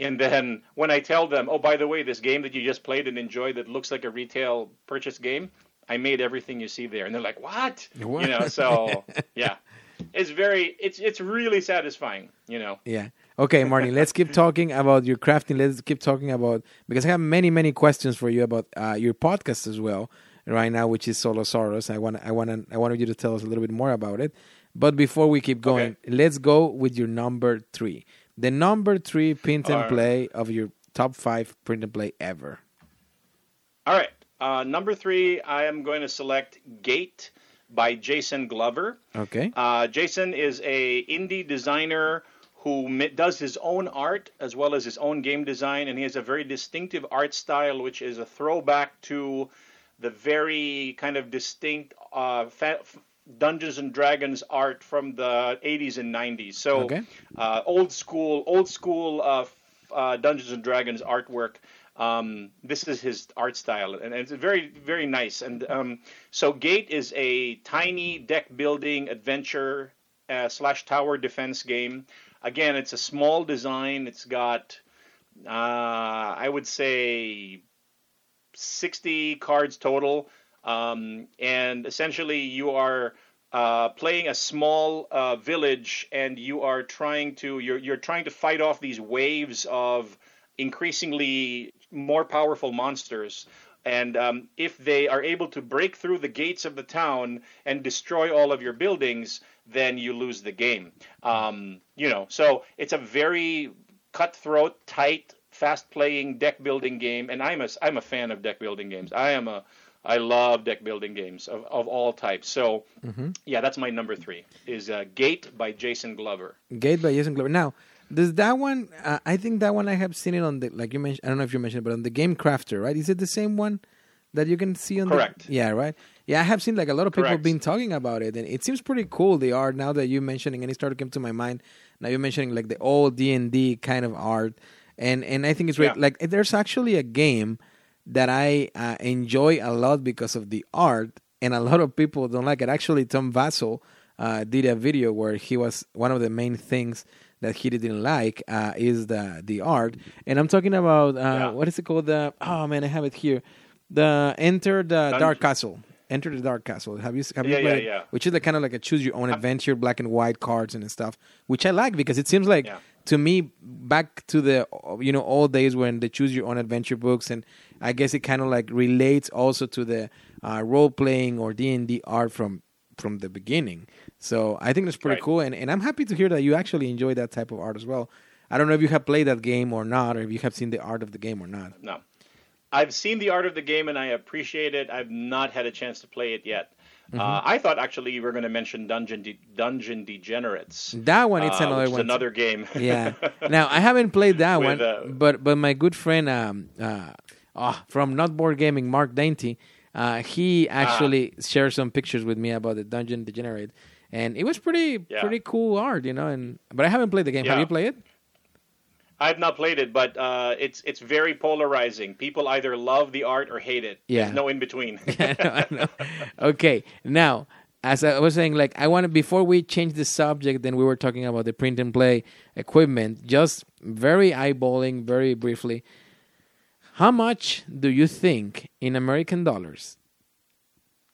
And then when I tell them, oh, by the way, this game that you just played and enjoyed that looks like a retail purchase game, I made everything you see there, and they're like, what? What? You know, so yeah, it's very, it's it's really satisfying. You know. Yeah. Okay, Martin, let's keep talking about your crafting. Let's keep talking about because I have many, many questions for you about uh, your podcast as well right now, which is Solosaurus. I want, I want, I wanted you to tell us a little bit more about it. But before we keep going, Okay. let's go with your number three. The number three print and play of your top five print and play ever. All right. Uh, number three, I am going to select Gate by Jason Glover. Okay. Uh, Jason is a indie designer who does his own art as well as his own game design, and he has a very distinctive art style, which is a throwback to the very kind of distinct uh, fa- Dungeons and Dragons art from the 80s and 90s. So Okay. uh, old school, old school uh, uh, Dungeons and Dragons artwork. Um, this is his art style, and it's very, very nice. And um, so, Gate is a tiny deck building adventure uh, slash tower defense game. Again, it's a small design. It's got, uh, I would say, 60 cards total. Um, and essentially, you are uh, playing a small uh, village, and you are trying to you're you're trying to fight off these waves of increasingly more powerful monsters. And um, if they are able to break through the gates of the town and destroy all of your buildings, then you lose the game. Um, you know, so it's a very cutthroat, tight, fast-playing deck building game, and I'm a I'm a fan of deck building games. I am a I love deck building games of, of all types. So yeah, that's my number three is uh, Gate by Jason Glover. Gate by Jason Glover. Now, does that one? Uh, I think that one I have seen it on the like you mentioned. I don't know if you mentioned, it, but on the Game Crafter, right? Is it the same one that you can see on Correct. the? Yeah, right. Yeah, I have seen like a lot of people Correct. been talking about it, and it seems pretty cool. The art now that you mentioning, and it started came to my mind. Now you're mentioning like the old D and D kind of art, and and I think it's great. Yeah. Like there's actually a game that I uh, enjoy a lot because of the art, and a lot of people don't like it. Actually, Tom Vasel uh, did a video where he was one of the main things that he didn't like uh, is the the art, and I'm talking about uh, Yeah. what is it called? The oh man, I have it here. The Enter the Dun- Dark Castle. Enter the Dark Castle. Have you have you Yeah, yeah, played it? yeah. Which is like kind of like a choose your own adventure, black and white cards and stuff, which I like because it seems like Yeah. to me back to the you know old days when they choose your own adventure books and i guess it kind of like relates also to the uh, role playing or d&d art from from the beginning so i think that's pretty Right. cool and, and i'm happy to hear that you actually enjoy that type of art as well i don't know if you have played that game or not or if you have seen the art of the game or not No, I've seen the art of the game and I appreciate it. I've not had a chance to play it yet. Mm-hmm. Uh, I thought actually you were going to mention Dungeon De- Dungeon Degenerates. that one it's uh, another one another game. yeah. Now I haven't played that With, one, uh, but but my good friend um uh oh, from Not Board Gaming, Mark Dainty, uh, he Ah. actually shared some pictures with me about the Dungeon Degenerate, and it was pretty Yeah. pretty cool art, you know. And but I haven't played the game. Have you played it? I've not played it, but uh, it's it's very polarizing. People either love the art or hate it. Yeah. There's no in between. I know, I know. Okay, now as I was saying, like I want to before we change the subject, then we were talking about the print and play equipment. Just very eyeballing, very briefly. How much do you think in American dollars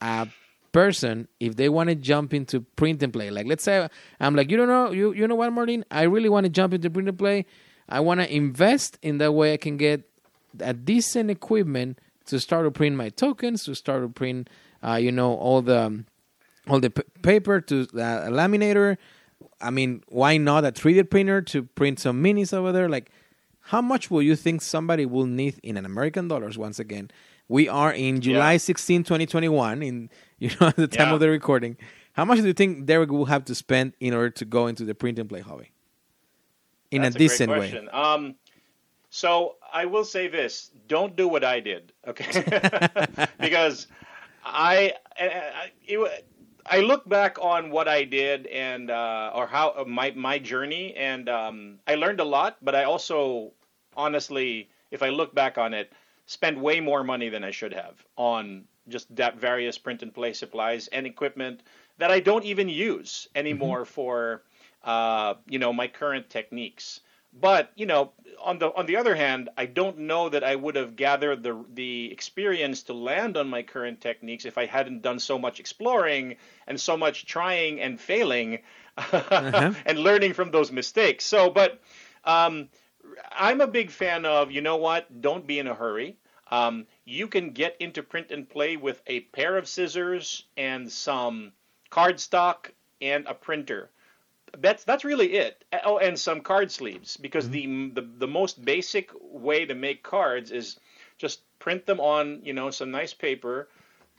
a person, if they want to jump into print and play, like let's say I'm like, you don't know, you you know what, Martin? I really want to jump into print and play. I want to invest in that way I can get a decent equipment to start to print my tokens, to start to print, uh, you know, all the um, all the paper to uh, laminator. I mean, why not a 3D printer to print some minis over there? Like, how much will you think somebody will need in an American dollars? Once again, we are in July Yeah. 16, 2021, in you know at the time Yeah. of the recording. How much do you think Derek will have to spend in order to go into the print and play hobby? In That's a decent great way. Um, so I will say this: don't do what I did, okay? because I, I, it, I look back on what I did and uh, or how uh, my my journey, and um, I learned a lot. But I also, honestly, if I look back on it, spent way more money than I should have on just that various print and play supplies and equipment that I don't even use anymore for uh, you know my current techniques. But you know, on the on the other hand, I don't know that I would have gathered the the experience to land on my current techniques if I hadn't done so much exploring and so much trying and failing and learning from those mistakes. So, but um, I'm a big fan of you know what? Don't be in a hurry. Um, you can get into print and play with a pair of scissors and some cardstock and a printer that's that's really it. Oh, and some card sleeves because the, the the most basic way to make cards is just print them on you know some nice paper,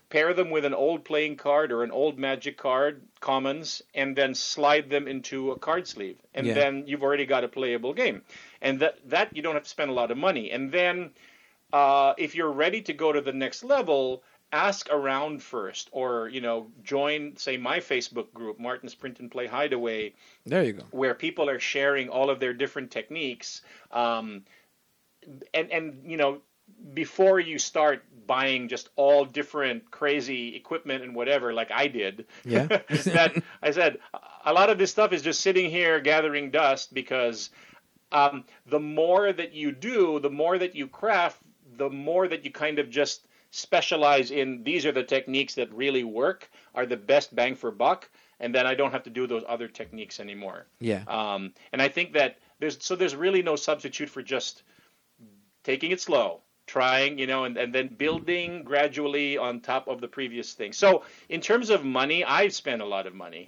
pair them with an old playing card or an old magic card, commons, and then slide them into a card sleeve, and Yeah. then you've already got a playable game, and that that you don't have to spend a lot of money, and then uh, if you're ready to go to the next level, ask around first, or you know, join say my Facebook group, Martin's Print and Play Hideaway, There you go. where people are sharing all of their different techniques, um, and and you know, before you start buying just all different crazy equipment and whatever, like I did, Yeah. that I said a lot of this stuff is just sitting here gathering dust because um, the more that you do, the more that you craft, the more that you kind of just specialize in these are the techniques that really work, are the best bang for buck, and then I don't have to do those other techniques anymore. Yeah. Um, and I think that there's so there's really no substitute for just taking it slow, trying, you know, and, and then building gradually on top of the previous thing. So in terms of money, I've spent a lot of money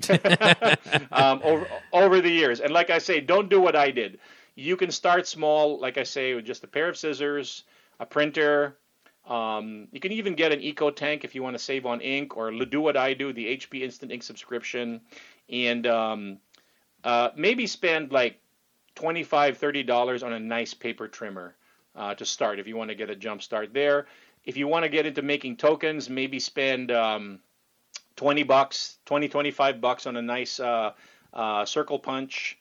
um, over over the years. And like I say, don't do what I did. You can start small, like I say, with just a pair of scissors, a printer. Um, you can even get an Eco Tank if you want to save on ink, or do what I do, the HP Instant Ink subscription, and um, uh, maybe spend like $25, $30 on a nice paper trimmer uh, to start if you want to get a jump start there. If you want to get into making tokens, maybe spend um, 20 bucks, 20, 25 bucks on a nice uh, uh, circle punch.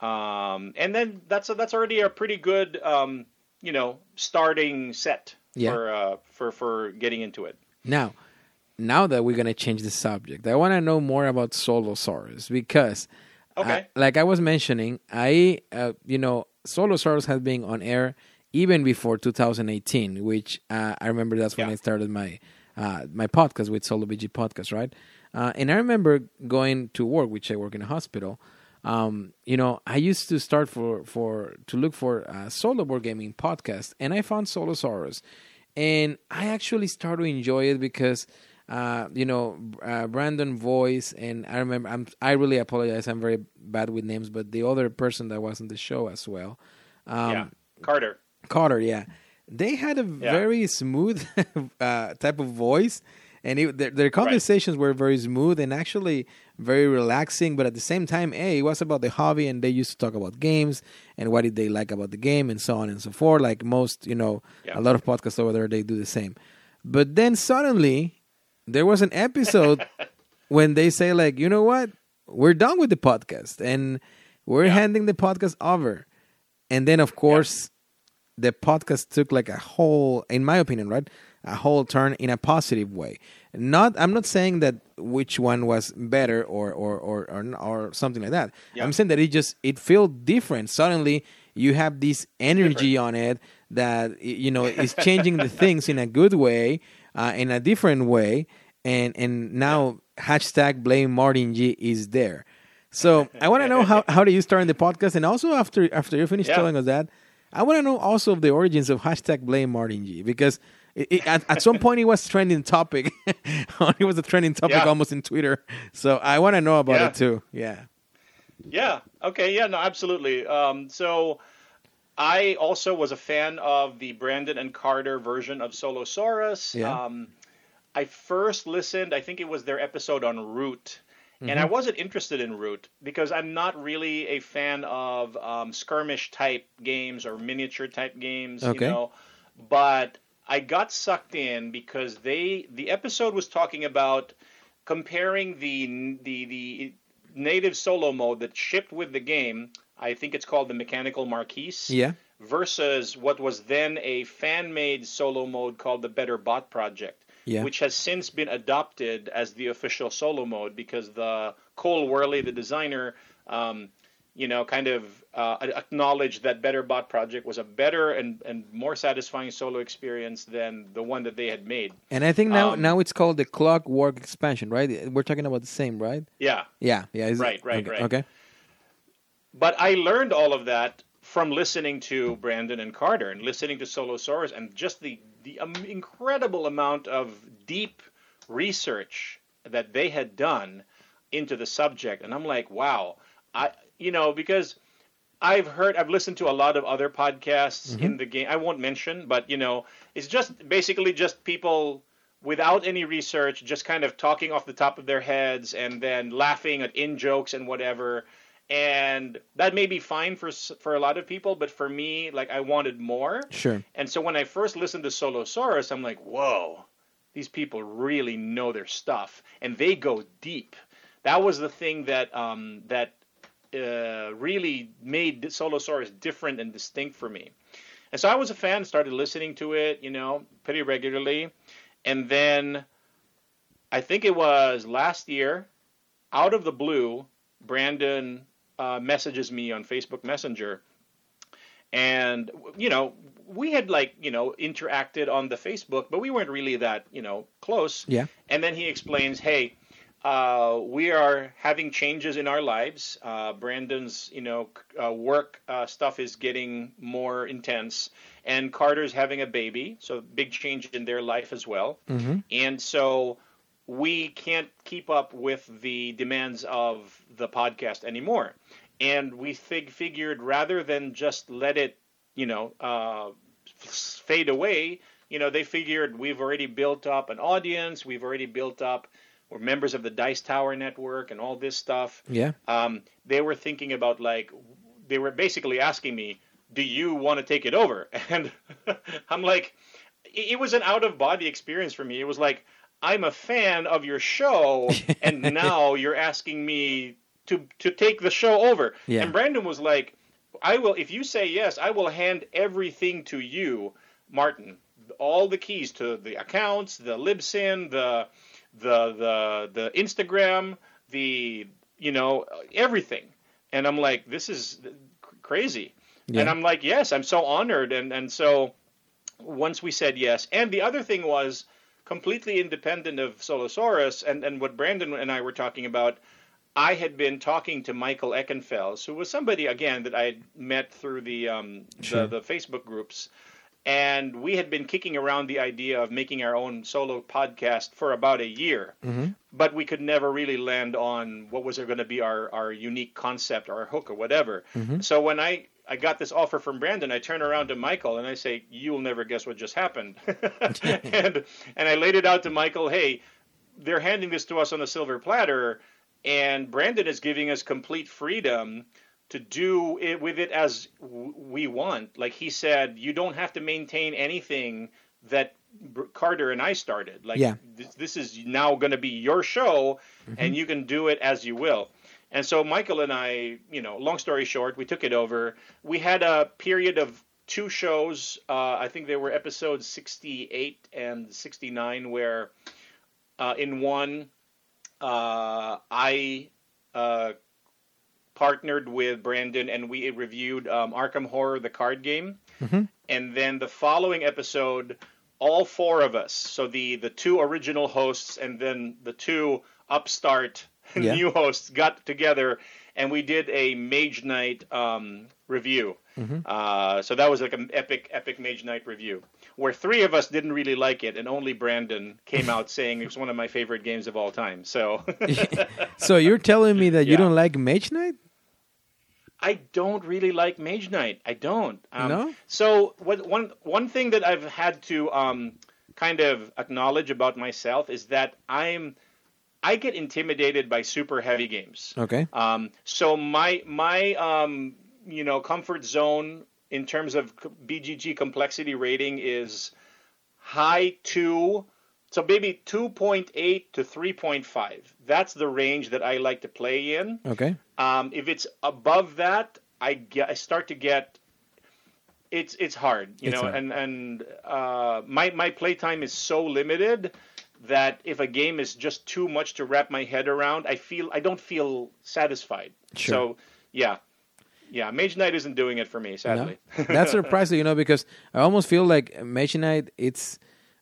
Um, and then that's a, that's already a pretty good, um, you know, starting set Yeah. for, uh, for, for getting into it. Now, now that we're gonna change the subject, I want to know more about Solosaurus because, Okay. uh, like I was mentioning, I uh, you know Solosaurus has been on air even before 2018, which uh, I remember that's when Yeah. I started my uh, my podcast with Solo BG podcast, right? Uh, and I remember going to work, which I work in a hospital. Um, you know, I used to start for for to look for a solo board gaming podcast, and I found Solosaurus, and I actually started to enjoy it because, uh, you know, uh, Brandon voice, and I remember I'm I really apologize, I'm very bad with names, but the other person that was on the show as well, um, yeah. Carter. Carter, yeah, they had a very smooth uh, type of voice, and it, their, their conversations were very smooth and actually very relaxing. But at the same time, hey, it was about the hobby, and they used to talk about games and what did they like about the game and so on and so forth. Like most, you know, Yeah. a lot of podcasts over there, they do the same. But then suddenly, there was an episode when they say like, you know what, we're done with the podcast, and we're Yeah. handing the podcast over. And then, of course, the podcast took like a whole, in my opinion, right, a whole turn in a positive way. Not, I'm not saying that which one was better or or or or, or something like that. Yeah. I'm saying that it just it feels different. Suddenly, you have this energy on it that you know is changing the things in a good way, uh, in a different way, and and now hashtag blame Martin G is there. So I want to know how how do you start in the podcast, and also after after you finish Yeah. telling us that, I want to know also of the origins of hashtag blame Martin G because it, it, at, at some point it was trending topic. it was a trending topic Yeah. almost in Twitter. So I want to know about Yeah. it too. Yeah. Yeah. Okay. Yeah. No. Absolutely. Um, so, I also was a fan of the Brandon and Carter version of Solosaurus. Yeah. Um, I first listened. I think it was their episode on Root, and I Mm-hmm. wasn't interested in Root because I'm not really a fan of um, skirmish type games or miniature type games. Okay. You know, but I got sucked in because they the episode was talking about comparing the the the native solo mode that shipped with the game. I think it's called the Mechanical Marquise. Yeah. Versus what was then a fan-made solo mode called the Better Bot Project, Yeah. which has since been adopted as the official solo mode because the Cole Wehrle, the designer, um, you know, kind of uh, acknowledged that Better Bot Project was a better and, and more satisfying solo experience than the one that they had made. And I think now Um, now it's called the Clockwork expansion, right? We're talking about the same, right? Yeah. Yeah. Yeah. is Right, right, okay, right. Okay. But I learned all of that from listening to Brandon and Carter and listening to Solo Solosaurus and just the the um, incredible amount of deep research that they had done into the subject and I'm like wow I you know because I've heard I've listened to a lot of other podcasts in the game I won't mention but you know it's just basically just people without any research just kind of talking off the top of their heads and then laughing at in jokes and whatever and that may be fine for for a lot of people but for me like I wanted more Sure. and so when I first listened to Solosaurus, I'm like, whoa, these people really know their stuff, and they go deep. That was the thing that um, that uh, really made Solosaurus different and distinct for me. And so I was a fan, started listening to it, you know, pretty regularly, and then I think it was last year, out of the blue, Brandon uh, messages me on Facebook Messenger and you know we had like you know interacted on the facebook but we weren't really that you know close Yeah. and then he explains hey uh, we are having changes in our lives uh, brandon's you know uh, work uh, stuff is getting more intense and carter's having a baby so big change in their life as well Mm-hmm. and so we can't keep up with the demands of the podcast anymore. And we fig- figured rather than just let it, you know, uh, fade away, you know, they figured we've already built up an audience, we've already built up, we're members of the Dice Tower Network and all this stuff. Yeah. Um, they were thinking about like, they were basically asking me, do you want to take it over? And I'm like, it was an out of body experience for me. It was like, I'm a fan of your show, and now you're asking me to to take the show over. Yeah. And Brandon was like, I will if you say yes, I will hand everything to you, Martin. All the keys to the accounts, the libsyn, the the the the Instagram, the you know everything. And I'm like, this is crazy. Yeah. And I'm like, yes, I'm so honored. And and so once we said yes, and the other thing was completely independent of Solosaurus and, and what Brandon and I were talking about, I had been talking to Michael Eckenfels, who was somebody again that I had met through the um, Sure. the, the Facebook groups, and we had been kicking around the idea of making our own solo podcast for about a year, Mhm. but we could never really land on what was going to be our, our unique concept, our hook, or whatever. Mhm. So when I I got this offer from Brandon, I turn around to Michael and I say, "You'll never guess what just happened," and and I laid it out to Michael, "Hey, they're handing this to us on a silver platter, and Brandon is giving us complete freedom to do it with it as w- we want. Like he said, you don't have to maintain anything that Carter and I started. Like Yeah. this, this is now going to be your show, and you can do it as you will. And so Michael and I, you know, long story short, we took it over. We had a period of two shows. Uh, I think they were episodes 68 and 69, where uh, in one, uh, I uh, partnered with Brandon and we reviewed um, Arkham Horror, the card game. Mhm. And then the following episode, all four of us, so the, the two original hosts and then the two upstart Yeah. new hosts got together and we did a Mage Knight um, review. Uh, so that was like an epic, epic Mage Knight review, where three of us didn't really like it, and only Brandon came out saying it was one of my favorite games of all time. So So you're telling me that you don't like Mage Knight? I don't really like Mage Knight. I don't. Um, No? So what, one one thing that I've had to um, kind of acknowledge about myself is that I'm I get intimidated by super heavy games. Okay. Um, so my my um, you know comfort zone in terms of BGG complexity rating is high two, so maybe two point eight to three point five. That's the range that I like to play in. Okay. Um, if it's above that, I get I start to get it's it's hard, you It's know, hard. and and uh, my my playtime is so limited that if a game is just too much to wrap my head around, I feel I don't feel satisfied. Sure. So yeah, yeah, Mage Knight isn't doing it for me, No? sadly. That's surprising, you know, because I almost feel like Mage Knight, it's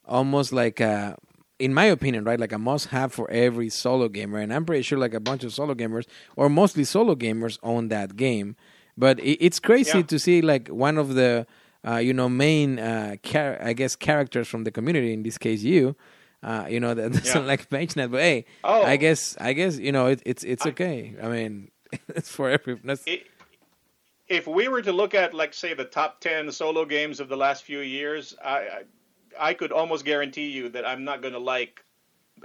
almost like, a, in my opinion, right, like a must have for every solo gamer. And I'm pretty sure like a bunch of solo gamers, or mostly solo gamers, own that game. But it, it's crazy Yeah. to see like one of the, uh, you know, main, uh, char- I guess, characters from the community, in this case, you. Uh, you know that doesn't Yeah. like Mage Knight, but hey, Oh. I guess I guess you know it, it's it's okay. I mean, it's for every. It- if we were to look at, like, say, the top ten solo games of the last few years, I I, I could almost guarantee you that I'm not going to like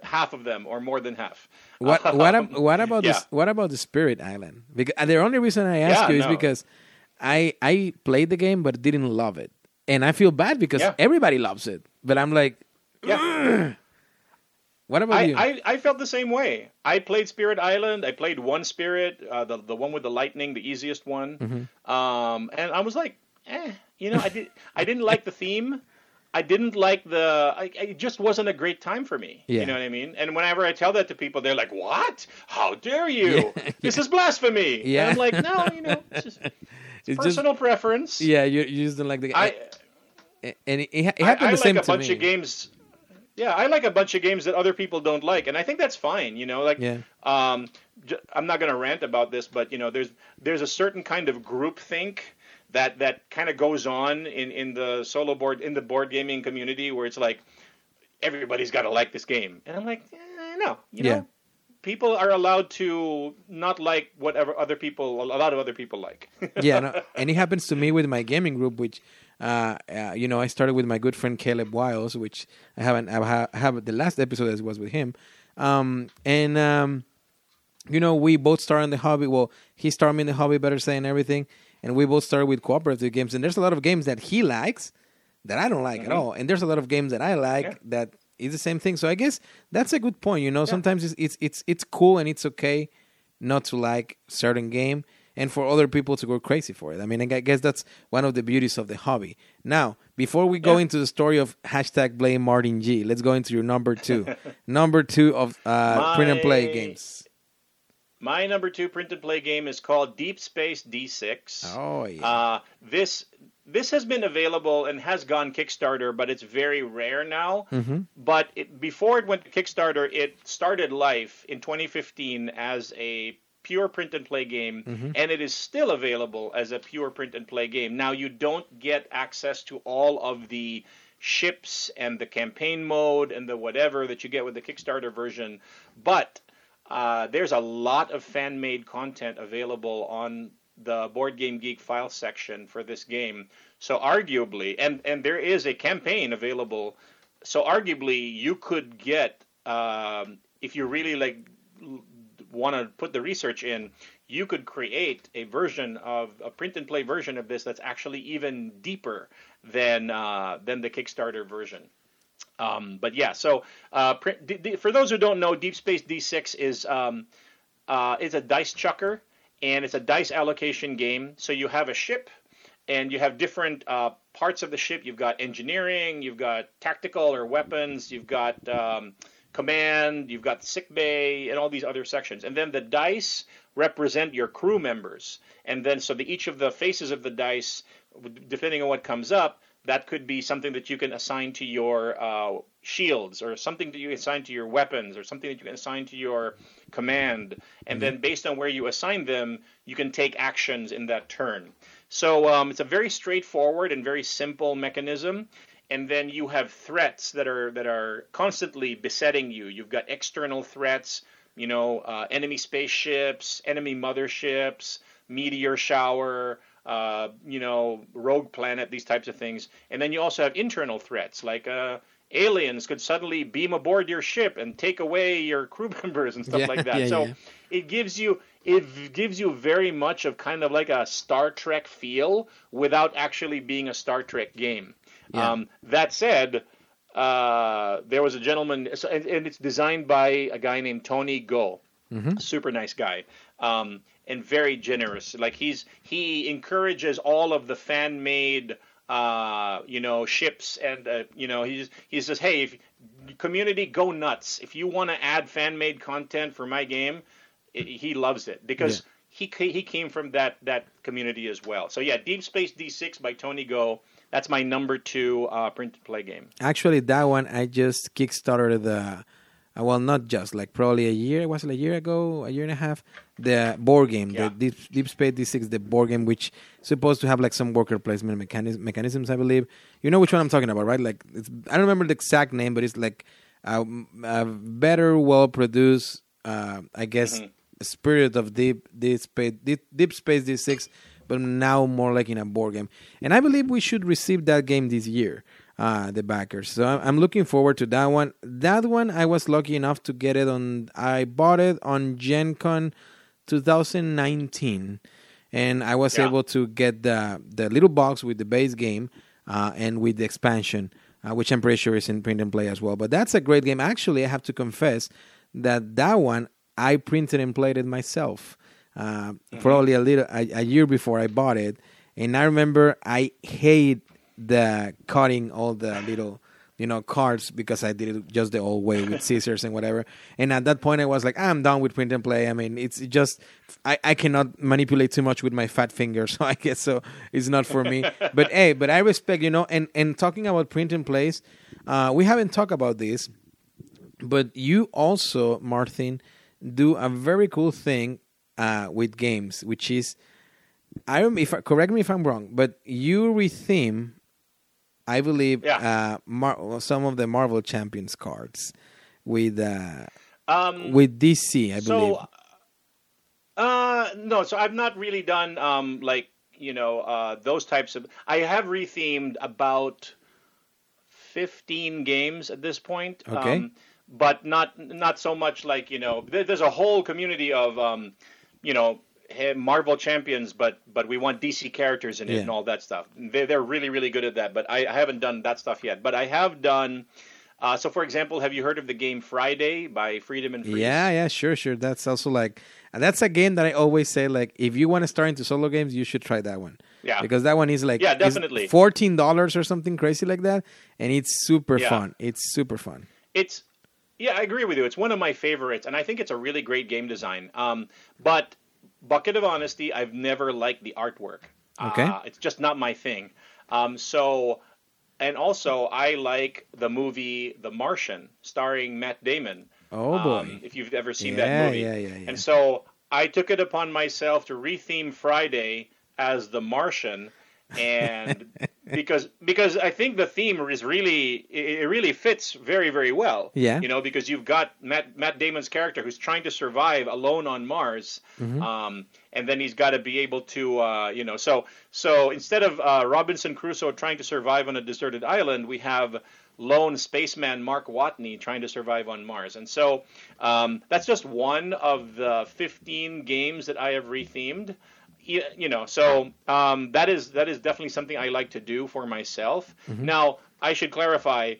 half of them or more than half. What what ab- what about yeah. this? What about the Spirit Island? Because the only reason I ask Yeah, you is no. because I I played the game but didn't love it, and I feel bad because Yeah. everybody loves it, but I'm like, Yeah. what about I, you? I, I felt the same way. I played Spirit Island. I played one Spirit, uh, the the one with the lightning, the easiest one. Mm-hmm. Um, and I was like, eh, you know, I did I didn't like the theme. I didn't like the. I, it just wasn't a great time for me. Yeah. You know what I mean? And whenever I tell that to people, they're like, "What? How dare you? Yeah. This is blasphemy!" Yeah. And I'm like, "No, you know, it's just it's It's just- personal preference." yeah, you, you just don't like the game, I and it, it, ha- it I, happened I the same like a to bunch me. of games. Yeah, I like a bunch of games that other people don't like, and I think that's fine. You know, like Yeah. um, j- I'm not going to rant about this, but you know, there's there's a certain kind of group think that that kind of goes on in in the solo board in the board gaming community where it's like everybody's got to like this game, and I'm like, eh, no, you Yeah. know. People are allowed to not like whatever other people, a lot of other people like. yeah, no, and it happens to me with my gaming group, which, uh, uh, you know, I started with my good friend Caleb Wiles, which I haven't, I ha- have the last episode as was with him, um, and um, you know, we both started in the hobby. Well, he started me in the hobby, better say, and everything, and we both started with cooperative games. And there's a lot of games that he likes that I don't like at all, and there's a lot of games that I like Mm-hmm. Yeah. that is the same thing. So I guess that's a good point. You know, sometimes it's, it's it's it's cool and it's okay not to like certain game and for other people to go crazy for it. I mean, I guess that's one of the beauties of the hobby. Now, before we go Yeah. into the story of hashtag blame Martin G, let's go into your number two. number two of uh, print and play games. My number two print and play game is called Deep Space D6. Oh yeah. Uh, this this has been available and has gone Kickstarter, but it's very rare now. Mhm. But it, before it went to Kickstarter, it started life in 2015 as a pure print and play game, Mm-hmm. and it is still available as a pure print and play game. Now you don't get access to all of the ships and the campaign mode and the whatever that you get with the Kickstarter version, but uh, there's a lot of fan made content available on the Board Game Geek file section for this game. So arguably, and and there is a campaign available. So arguably, you could get um, if you really like want to put the research in, you could create a version of a print and play version of this that's actually even deeper than uh, than the Kickstarter version. Um, but yeah, so uh, for those who don't know, Deep Space D6 is um, uh, is a dice chucker and it's a dice allocation game. So you have a ship and you have different uh, parts of the ship. You've got engineering, you've got tactical or weapons, you've got um, command, you've got sick bay, and all these other sections. And then the dice represent your crew members. And then so the, each of the faces of the dice, depending on what comes up, that could be something that you can assign to your uh, shields, or something that you assign to your weapons, or something that you can assign to your command. And then based on where you assign them, you can take actions in that turn. So um, it's a very straightforward and very simple mechanism. And then you have threats that are that are constantly besetting you. You've got external threats, you know, uh, enemy spaceships, enemy motherships, meteor shower, uh, you know, rogue planet, these types of things. And then you also have internal threats like uh, aliens could suddenly beam aboard your ship and take away your crew members and stuff Yeah, like that. yeah, so yeah. it gives you it gives you very much of kind of like a Star Trek feel without actually being a Star Trek game. Um, that said, uh, there was a gentleman, and, and it's designed by a guy named Tony Go, Mm-hmm. super nice guy, um, and very generous. Like he's he encourages all of the fan made. Uh, you know, ships and uh, you know, he just, he says, "Hey, if community, go nuts! If you want to add fan-made content for my game, i he loves it because he he came from that that community as well. So yeah, Deep Space D6 by Tony Go. That's my number two uh, print and play game. Actually, that one I just kickstarted the. Uh, well, not just like probably a year. Was it a year ago? A year and a half? The board game, Yeah. the Deep, Deep Space D6, the board game, which is supposed to have like some worker placement mechanism, mechanisms, I believe. You know which one I'm talking about, right? Like it's I don't remember the exact name, but it's like a, a better, well produced, uh, I guess, spirit of Deep Deep Space Deep, Deep Space D6, but now more like in a board game. And I believe we should receive that game this year uh, the backers. So I'm, I'm looking forward to that one. That one I was lucky enough to get it on. I bought it on Gen Con 2019, and I was Yeah. able to get the the little box with the base game uh, and with the expansion, uh, which I'm pretty sure is in print and play as well. But that's a great game. Actually, I have to confess that that one I printed and played it myself. Uh, Probably a little a, a year before I bought it, and I remember I hate the cutting all the little you know cards because I did it just the old way with scissors and whatever. And at that point, I was like, I'm done with print and play. I mean, it's just I, I cannot manipulate too much with my fat fingers, so I guess so it's not for me. but hey, but I respect you know. And and talking about print and plays, uh, we haven't talked about this, but you also Martin do a very cool thing uh, with games, which is I don't if correct me if I'm wrong, but you retheme, I believe, Yeah. uh, Mar- some of the Marvel Champions cards with uh, Um, with DC, I believe. so, uh, no, so I've not really done um, like you know uh, those types of. I have rethemed about fifteen games at this point. Okay. Um, but not not so much like you know. There, there's a whole community of um, you know eh, Marvel champions, but but we want DC characters in it Yeah. and all that stuff. They they're really really good at that. But I, I haven't done that stuff yet. But I have done. Uh, so, for example, have you heard of the game Friday by Friedemann Friese? Yeah, yeah, sure, sure. That's also like, and that's a game that I always say like, if you want to start into solo games, you should try that one. Yeah. because that one is like, Yeah, definitely. fourteen dollars or something crazy like that, and it's super Yeah. fun. It's super fun. It's yeah, I agree with you. It's one of my favorites, and I think it's a really great game design. Um, but bucket of honesty, I've never liked the artwork. Okay. uh, it's just not my thing. Um, so, and also I like the movie The Martian, starring Matt Damon. Oh um, boy, if you've ever seen Yeah, that movie. yeah, yeah, yeah. And so I took it upon myself to retheme Friday as The Martian, and because because I think the theme is really it really fits very very well. Yeah. You know because you've got Matt Matt Damon's character who's trying to survive alone on Mars, Mm-hmm. um, and then he's got to be able to uh, you know so so instead of uh, Robinson Crusoe trying to survive on a deserted island, we have lone spaceman Mark Watney trying to survive on Mars. And so um, that's just one of the 15 games that I have rethemed. You, you know, so um, that is that is definitely something I like to do for myself. Now, I should clarify.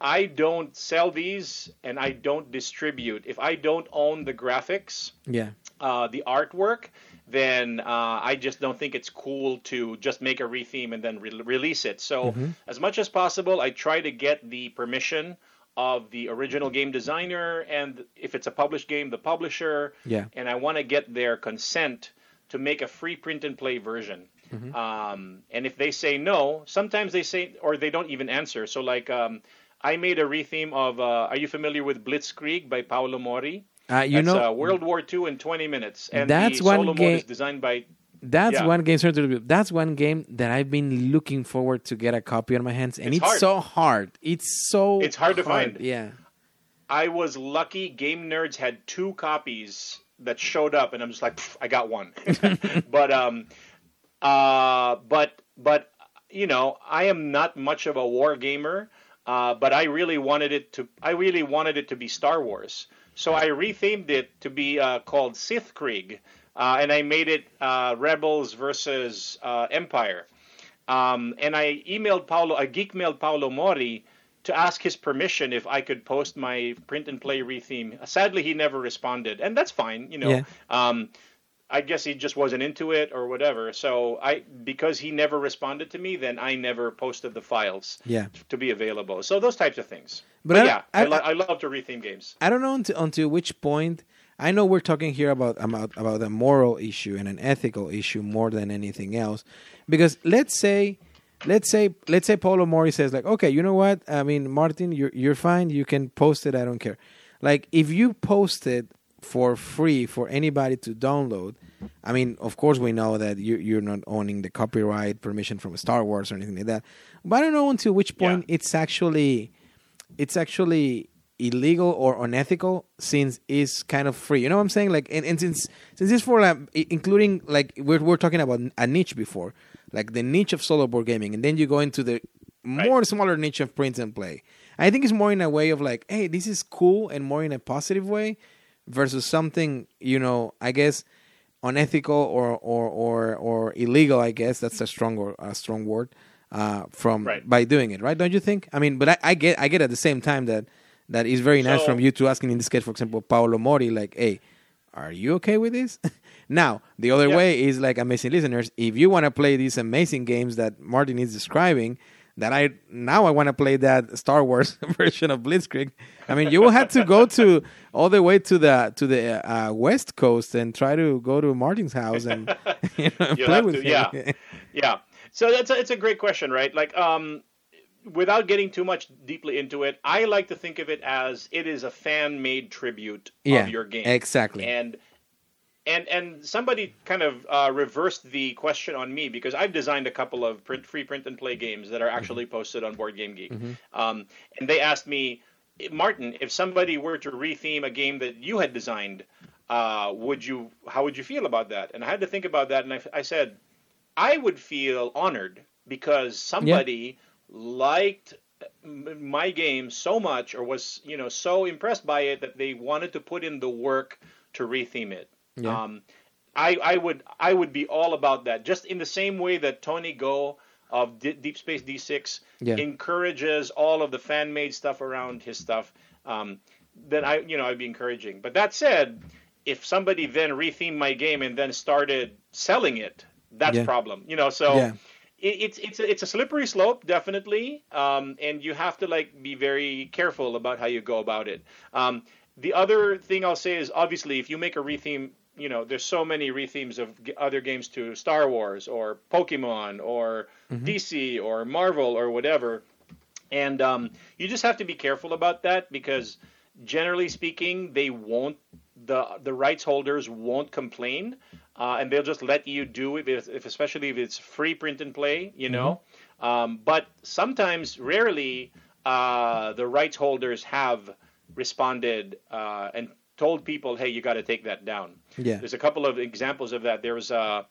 I don't sell these and I don't distribute. If I don't own the graphics, yeah, uh, the artwork, then uh, I just don't think it's cool to just make a retheme and then re- release it. So, as much as possible, I try to get the permission of the original game designer, and if it's a published game, the publisher. Yeah. And I want to get their consent to make a free print and play version. Um, and if they say no, sometimes they say, or they don't even answer. So, like, um, I made a retheme of. Uh, are you familiar with Blitzkrieg by Paolo Mori? uh, you That's, know, uh, World War II in 20 minutes, and That's the one solo game- mode is designed by That's Yeah. one game. sorry to. That's one game that I've been looking forward to get a copy on my hands, and It's it's, hard. so hard. It's so It's hard to find. Yeah, I was lucky. Game Nerds had two copies that showed up, and I'm just like, I got one. but um, uh, but but you know, I am not much of a war gamer. Uh, but I really wanted it to. I really wanted it to be Star Wars. So I rethemed it to be uh, called Sith Krieg, uh, and I made it uh, Rebels versus uh, Empire. Um, and I emailed Paolo, I geek mailed Paolo Mori to ask his permission if I could post my print and play retheme. Sadly, he never responded, and that's fine. You know, Yeah. um, I guess he just wasn't into it or whatever. So I, because he never responded to me, then I never posted the files yeah. to be available. So those types of things. But But, I- yeah, I, I- lo- I love to retheme games. I don't know until, until which point. I know we're talking here about about about a moral issue and an ethical issue more than anything else, because let's say, let's say, let's say Paolo Mori says like, okay, you know what? I mean, Martin, you're you're fine. You can post it. I don't care. Like if you post it for free for anybody to download, I mean, of course we know that you you're not owning the copyright permission from Star Wars or anything like that. But I don't know until which point Yeah. it's actually it's actually illegal or unethical since it's kind of free. You know what I'm saying? Like, and, and since since it's for like, including like we're we're talking about a niche before, like the niche of solo board gaming, and then you go into the more smaller niche of print and play. I think it's more in a way of like, hey, this is cool, and more in a positive way, versus something you know, I guess unethical or or or or illegal. I guess that's a strong or a strong word uh, from Right. by doing it, right? Don't you think? I mean, but I, I get I get at the same time that that is very nice from you to asking in this case, for example, Paolo Mori, like, hey, are you okay with this? now, the other Yeah. way is like amazing listeners, if you want to play these amazing games that Martin is describing, that I now I want to play that Star Wars version of Blitzkrieg. I mean, you will have to go to all the way to the to the uh, West Coast and try to go to Martin's house and you know, play with to- him. yeah. Yeah. So that's a, it's a great question, right? Like, um, without getting too much deeply into it, I like to think of it as it is a fan-made tribute Yeah, of your game. exactly. And and and somebody kind of uh, reversed the question on me because I've designed a couple of print, free print and play games that are actually Mm-hmm. posted on Board Game Geek. Um, and they asked me, Martin, if somebody were to retheme a game that you had designed, uh, would you? How would you feel about that? And I had to think about that, and I, I said, I would feel honored because somebody liked my game so much or was you know so impressed by it that they wanted to put in the work to retheme it. Yeah. Um, I, I would I would be all about that. Just in the same way that Tony Go of D- Deep Space D6 Yeah. encourages all of the fan made stuff around his stuff. Um, then I you know I'd be encouraging. But that said, if somebody then rethemed my game and then started selling it, that's Yeah. a problem. You know, so Yeah. it, it's it's a, it's a slippery slope, definitely, um, and you have to like be very careful about how you go about it. Um, the other thing I'll say is obviously if you make a retheme, you know, there's so many rethemes of other games to Star Wars or Pokemon or DC or Marvel or whatever, and um, you just have to be careful about that because generally speaking, they won't the the rights holders won't complain, uh, and they'll just let you do it, if, if especially if it's free print and play, you know. Um, but sometimes, rarely, uh, the rights holders have responded uh, and told people, "Hey, you got to take that down." Yeah. There's a couple of examples of that. There was a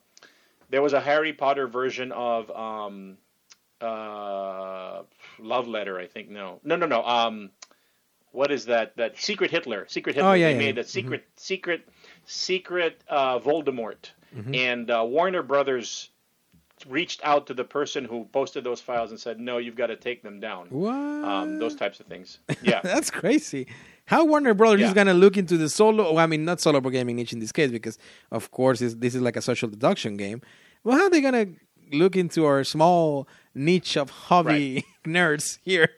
there was a Harry Potter version of um, uh, Love Letter, I think. No, no, no, no. Um, what is that? That Secret Hitler. Secret Hitler. Oh, yeah, they yeah, made yeah. a secret, secret, secret uh, Voldemort, Mm-hmm. and uh, Warner Brothers reached out to the person who posted those files and said, "No, you've got to take them down." What? Um, those types of things. Yeah. That's crazy. How Warner Brothers is gonna look into the solo? well, I mean, not solo gaming niche in this case, because of course this, is like a social deduction game. Well, how are they gonna look into our small niche of hobby nerds here?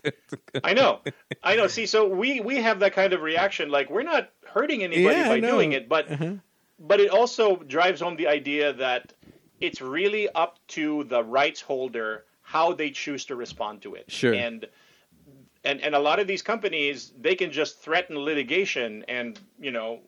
I know, I know. See, so we we have that kind of reaction. Like we're not hurting anybody Yeah, by doing it, but Uh-huh. but it also drives home the idea that it's really up to the rights holder how they choose to respond to it. Sure. And and and a lot of these companies they can just threaten litigation and you know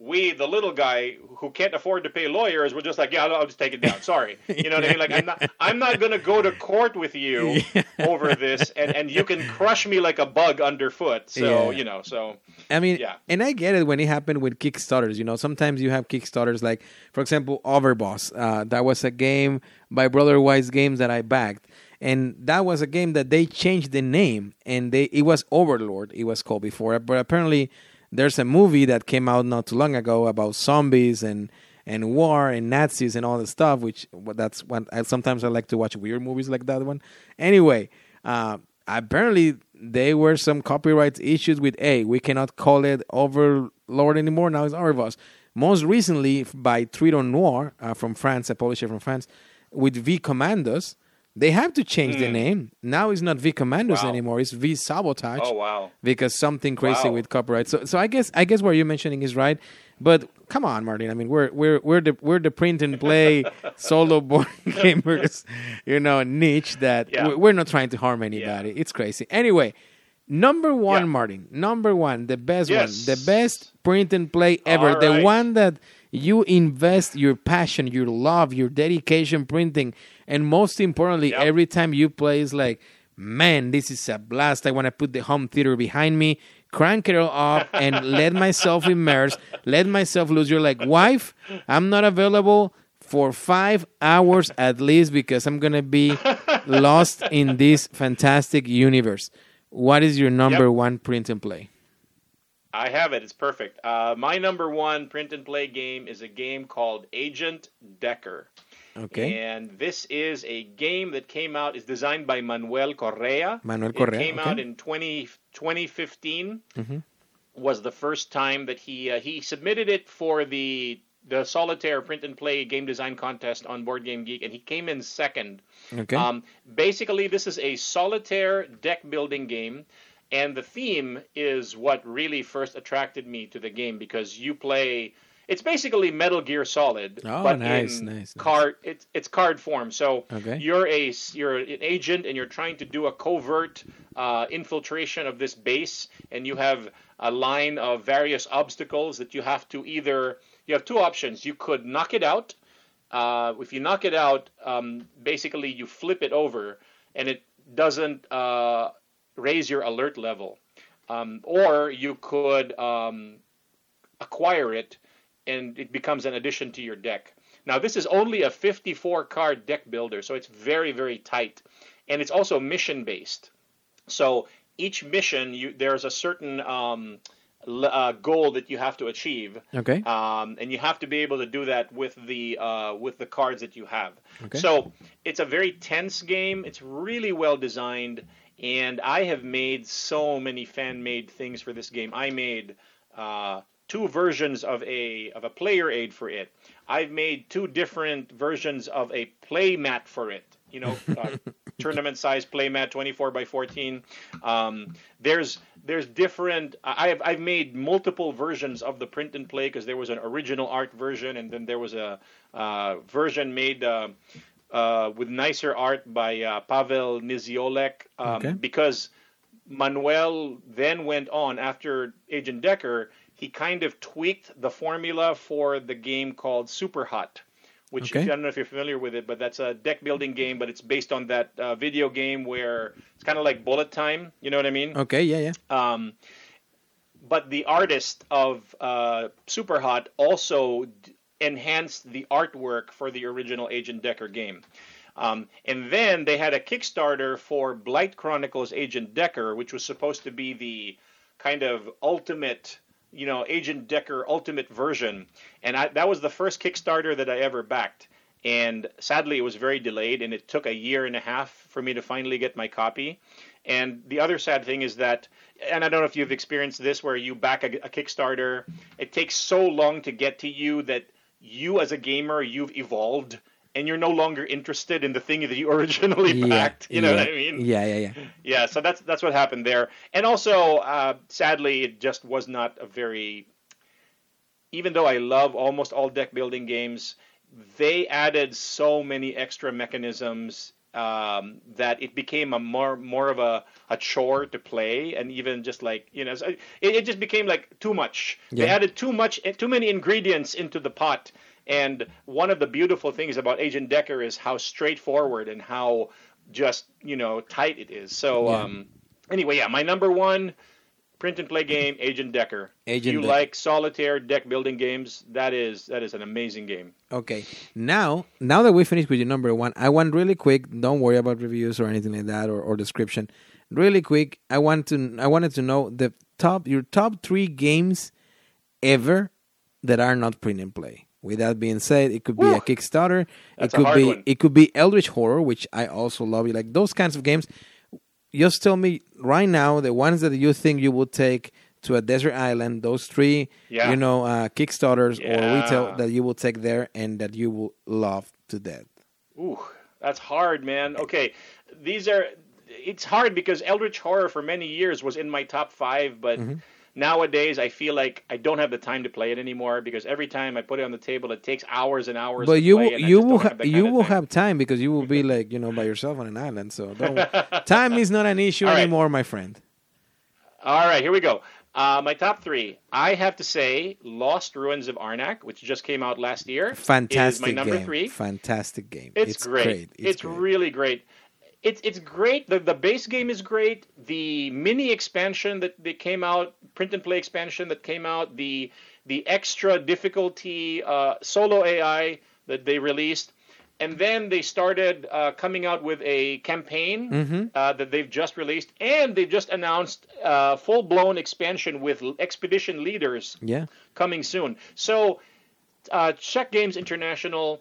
we, the little guy who can't afford to pay lawyers, we're just like, yeah, I'll, I'll just take it down. Sorry, you know what I mean? Like, I'm not, I'm not going to go to court with you Yeah. over this, and and you can crush me like a bug underfoot. So Yeah. you know, so I mean, Yeah. and I get it when it happened with Kickstarters. You know, sometimes you have Kickstarters like, for example, Overboss. Uh, that was a game by Brother Wise Games that I backed, and that was a game that they changed the name, and they it was Overlord. It was called before, but apparently there's a movie that came out not too long ago about zombies and and war and Nazis and all this stuff. Which that's what I, sometimes I like to watch weird movies like that one. Anyway, uh, apparently there were some copyright issues with a. We cannot call it Overlord anymore. Now it's Overboss. Most recently by Triton Noir uh, from France, a publisher from France, with V Commandos. They have to change the hmm. name. Now it's not V Commandos Wow. anymore. It's V Sabotage oh wow, because something crazy Wow. with copyright. So, so I guess I guess what you're mentioning is right. But come on, Martin. I mean, we're we're we're the we're the print and play solo board gamers, you know, niche that Yeah. we- we're not trying to harm anybody. It's crazy. Anyway, number one, Yeah. Martin. Number one, the best Yes. one, the best print and play ever. All The right. one that you invest your passion, your love, your dedication printing, and most importantly, Yep. every time you play is like, man, this is a blast. I want to put the home theater behind me, crank it all up, and let myself immerse, let myself lose. You're like, wife, I'm not available for five hours at least because I'm gonna be lost in this fantastic universe. What is your number Yep. one print and play? I have it. It's perfect. Uh, my number one print and play game is a game called Agent Decker. Okay. And this is a game that came out, is designed by Manuel Correa. Manuel Correa. It came okay. out in 20, 2015. Mhm. Was the first time that he uh, he submitted it for the the solitaire print and play game design contest on Board Game Geek, and he came in second. Okay. Um, basically, this is a solitaire deck building game, and the theme is what really first attracted me to the game because you play. It's basically Metal Gear Solid, Oh, but nice, in nice, nice. card. It's it's card form. So Okay. you're a you're an agent, and you're trying to do a covert uh, infiltration of this base, and you have a line of various obstacles that you have to either. You have two options. You could knock it out, uh, if you knock it out, um, basically you flip it over and it doesn't uh, raise your alert level. Um, or you could um, acquire it and it becomes an addition to your deck. Now, this is only a 54 card deck builder, so it's very, very tight. And it's also mission based. So each mission, you, there's a certain um, l- uh, goal that you have to achieve okay. um, and you have to be able to do that with the uh, with the cards that you have. Okay. So it's a very tense game. It's really well designed, and I have made so many fan made things for this game. I made uh, two versions of a of a player aid for it. I've made two different versions of a play mat for it. You know, uh, tournament size play mat, 24 by 14. Um, there's there's different. I- I've I've made multiple versions of the print and play because there was an original art version, and then there was a uh, version made. Uh, with nicer art by uh, Pavel Niziolek, um, Okay. because Manuel then went on after Agent Decker. He kind of tweaked the formula for the game called Super Hot, which Okay. I don't know if you're familiar with it, but that's a deck building game, but it's based on that uh, video game where it's kind of like bullet time. You know what I mean? Okay. Yeah. Yeah. Um, but the artist of uh, Super Hot also d- enhanced the artwork for the original Agent Decker game. Um, and then they had a Kickstarter for Blight Chronicles Agent Decker, which was supposed to be the kind of ultimate, you know, Agent Decker ultimate version. And I, that was the first Kickstarter that I ever backed. And sadly, it was very delayed, and it took a year and a half for me to finally get my copy. And the other sad thing is that, and I don't know if you've experienced this, where you back a, a Kickstarter, it takes so long to get to you that you, as a gamer, you've evolved, and you're no longer interested in the thing that you originally yeah. backed. You know yeah. what I mean? Yeah. Yeah. Yeah. Yeah, so that's that's what happened there. And also, uh, sadly, it just was not a very. Even though I love almost all deck building games, they added so many extra mechanisms um, that it became a more more of a, a chore to play, and even just like you know, so it, it just became like too much. They added too much, too many ingredients into the pot. And one of the beautiful things about Agent Decker is how straightforward and how just you know tight it is. So Yeah. um, anyway, yeah, my number one print and play game, Agent Decker. Agent if you Decker. like solitaire deck building games, that is that is an amazing game. Okay. Now, now that we finished with your number one, I want really quick. Don't worry about reviews or anything like that or, or description. Really quick, I want to. I wanted to know the top your top three games ever that are not print and play. With that being said, it could be a Kickstarter. That's it a could hard be one. it could be Eldritch Horror, which I also love. You like those kinds of games. Just tell me right now the ones that you think you would take to a desert island. Those three, Yeah. you know, uh, Kickstarters or retail Yeah. that you will take there and that you will love to death. Ooh, that's hard, man. Okay, these are. It's hard because Eldritch Horror for many years was in my top five, but Mm-hmm. Nowadays I feel like I don't have the time to play it anymore because every time I put it on the table, it takes hours and hours. But you play, will, and you will have ha- you will time. have time because you will be like you know by yourself on an island. So don't, time is not an issue right. anymore, my friend. All right, here we go. Uh, my top three. I have to say, Lost Ruins of Arnak, which just came out last year, Fantastic is my number game. three. Fantastic game. It's, great. It's, great. really great. It's it's great. The the base game is great. The mini expansion that, that came out, print and play expansion that came out, the the extra difficulty uh, solo AI that they released, and then they started uh, coming out with a campaign Mm-hmm. uh, that they've just released, and they've just announced uh, full blown expansion with expedition leaders Yeah. coming soon. So, uh, Czech Games International,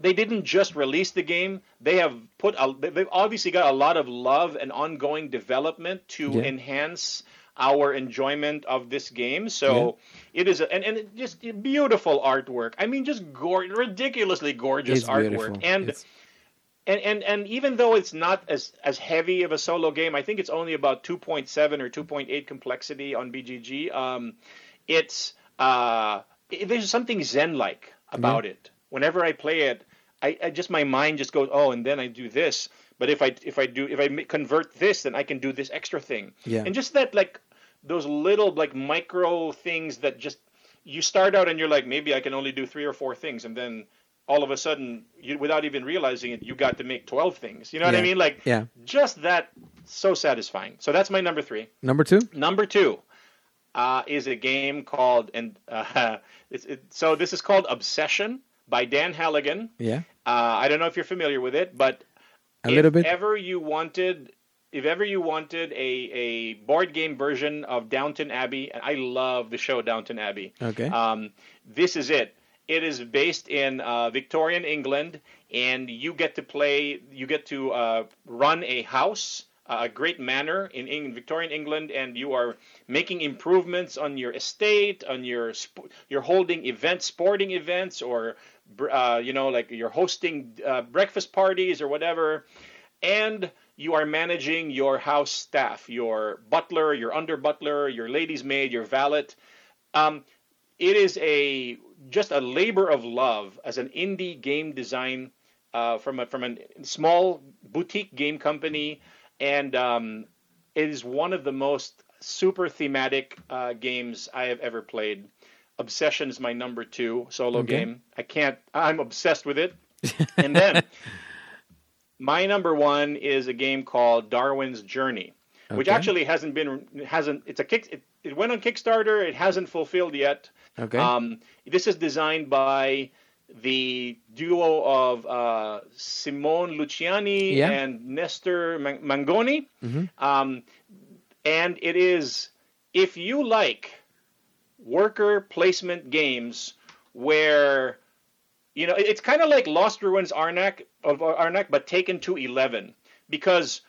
they didn't just release the game. They have put a, they've obviously got a lot of love and ongoing development to Yeah. enhance our enjoyment of this game. So it is a, and, and it just beautiful artwork. I mean, just gor- ridiculously gorgeous It's artwork. beautiful. And It's- and, and and even though it's not as as heavy of a solo game, I think it's only about 2.7 or 2.8 complexity on BGG. Um, it's uh, it- there's something zen-like about it. Whenever I play it, I, I just my mind just goes, oh, and then I do this. But if I if I do if I convert this, then I can do this extra thing. Yeah. And just that like those little like micro things that just you start out and you're like maybe I can only do three or four things, and then all of a sudden, you, without even realizing it, you got to make 12 things. You know what I mean? Like, Yeah. just that, so satisfying. So that's my number three. Number two. Number two uh, is a game called, and uh, it's, it, so this is called Obsession by Dan Hallagan. Yeah. Uh, I don't know if you're familiar with it, but A if little bit. ever you wanted, if ever you wanted a, a board game version of Downton Abbey, and I love the show Downton Abbey. Okay. Um, this is it. It is based in uh, Victorian England, and you get to play. You get to uh, run a house, a great manor in, in Victorian England, and you are making improvements on your estate, on your sp- you're holding events, sporting events, or uh, you know, like you're hosting uh, breakfast parties or whatever, and you are managing your house staff, your butler, your under butler, your lady's maid, your valet. Um, it is a just a labor of love as an indie game design uh, from a from a small boutique game company, and um, it is one of the most super thematic uh, games I have ever played. Obsession is my number two solo Okay. game. I can't. I'm obsessed with it. and then my number one is a game called Darwin's Journey, which actually hasn't been hasn't. It's a kick. It, it went on Kickstarter. It hasn't fulfilled yet. Okay. Um, this is designed by the duo of uh, Simone Luciani Yeah. and Nestor Man- Mangone. Mhm. Um, and it is, if you like worker placement games where, you know, it's kind of like Lost Ruins Arnak of uh, Arnak, but taken to 11. Because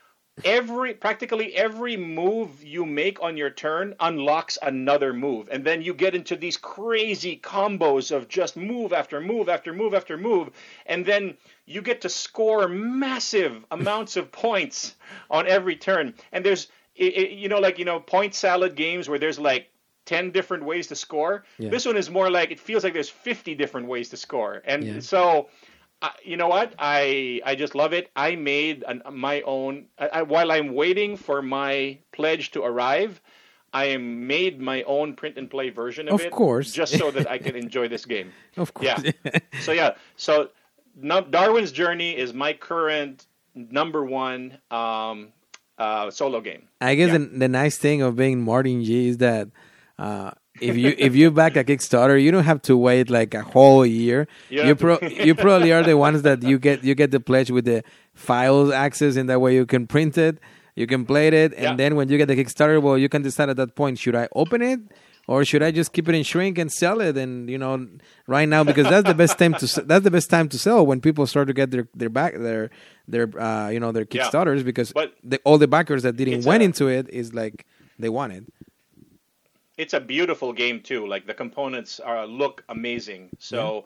every practically every move you make on your turn unlocks another move. And then you get into these crazy combos of just move after move after move after move. And then you get to score massive amounts of points on every turn. And there's i- i- you know like you know point salad games where there's like 10 different ways to score Yeah. this one is more like it feels like there's 50 different ways to score and Yeah. so I, you know what? I I just love it. I made an, my own. I, I, while I'm waiting for my pledge to arrive, I made my own print and play version of, Of it. Of course. just so that I can enjoy this game. Of course. Yeah. so yeah. So no, Darwin's Journey is my current number one um, uh, solo game. I guess Yeah. the, the nice thing of being Martin G is that uh, if you if you back a Kickstarter, you don't have to wait like a whole year. You You pro- you probably are the ones that you get you get the pledge with the files access, and that way you can print it, you can play it, and Yeah. then when you get the Kickstarter, well, you can decide at that point should I open it. Or should I just keep it in shrink and sell it? And you know, right now because that's the best time to that's the best time to sell when people start to get their their back their their uh, you know their Yeah. Kickstarters because But the, all the backers that didn't went a- into it is like they wanted. It's a beautiful game too. Like the components are look amazing. So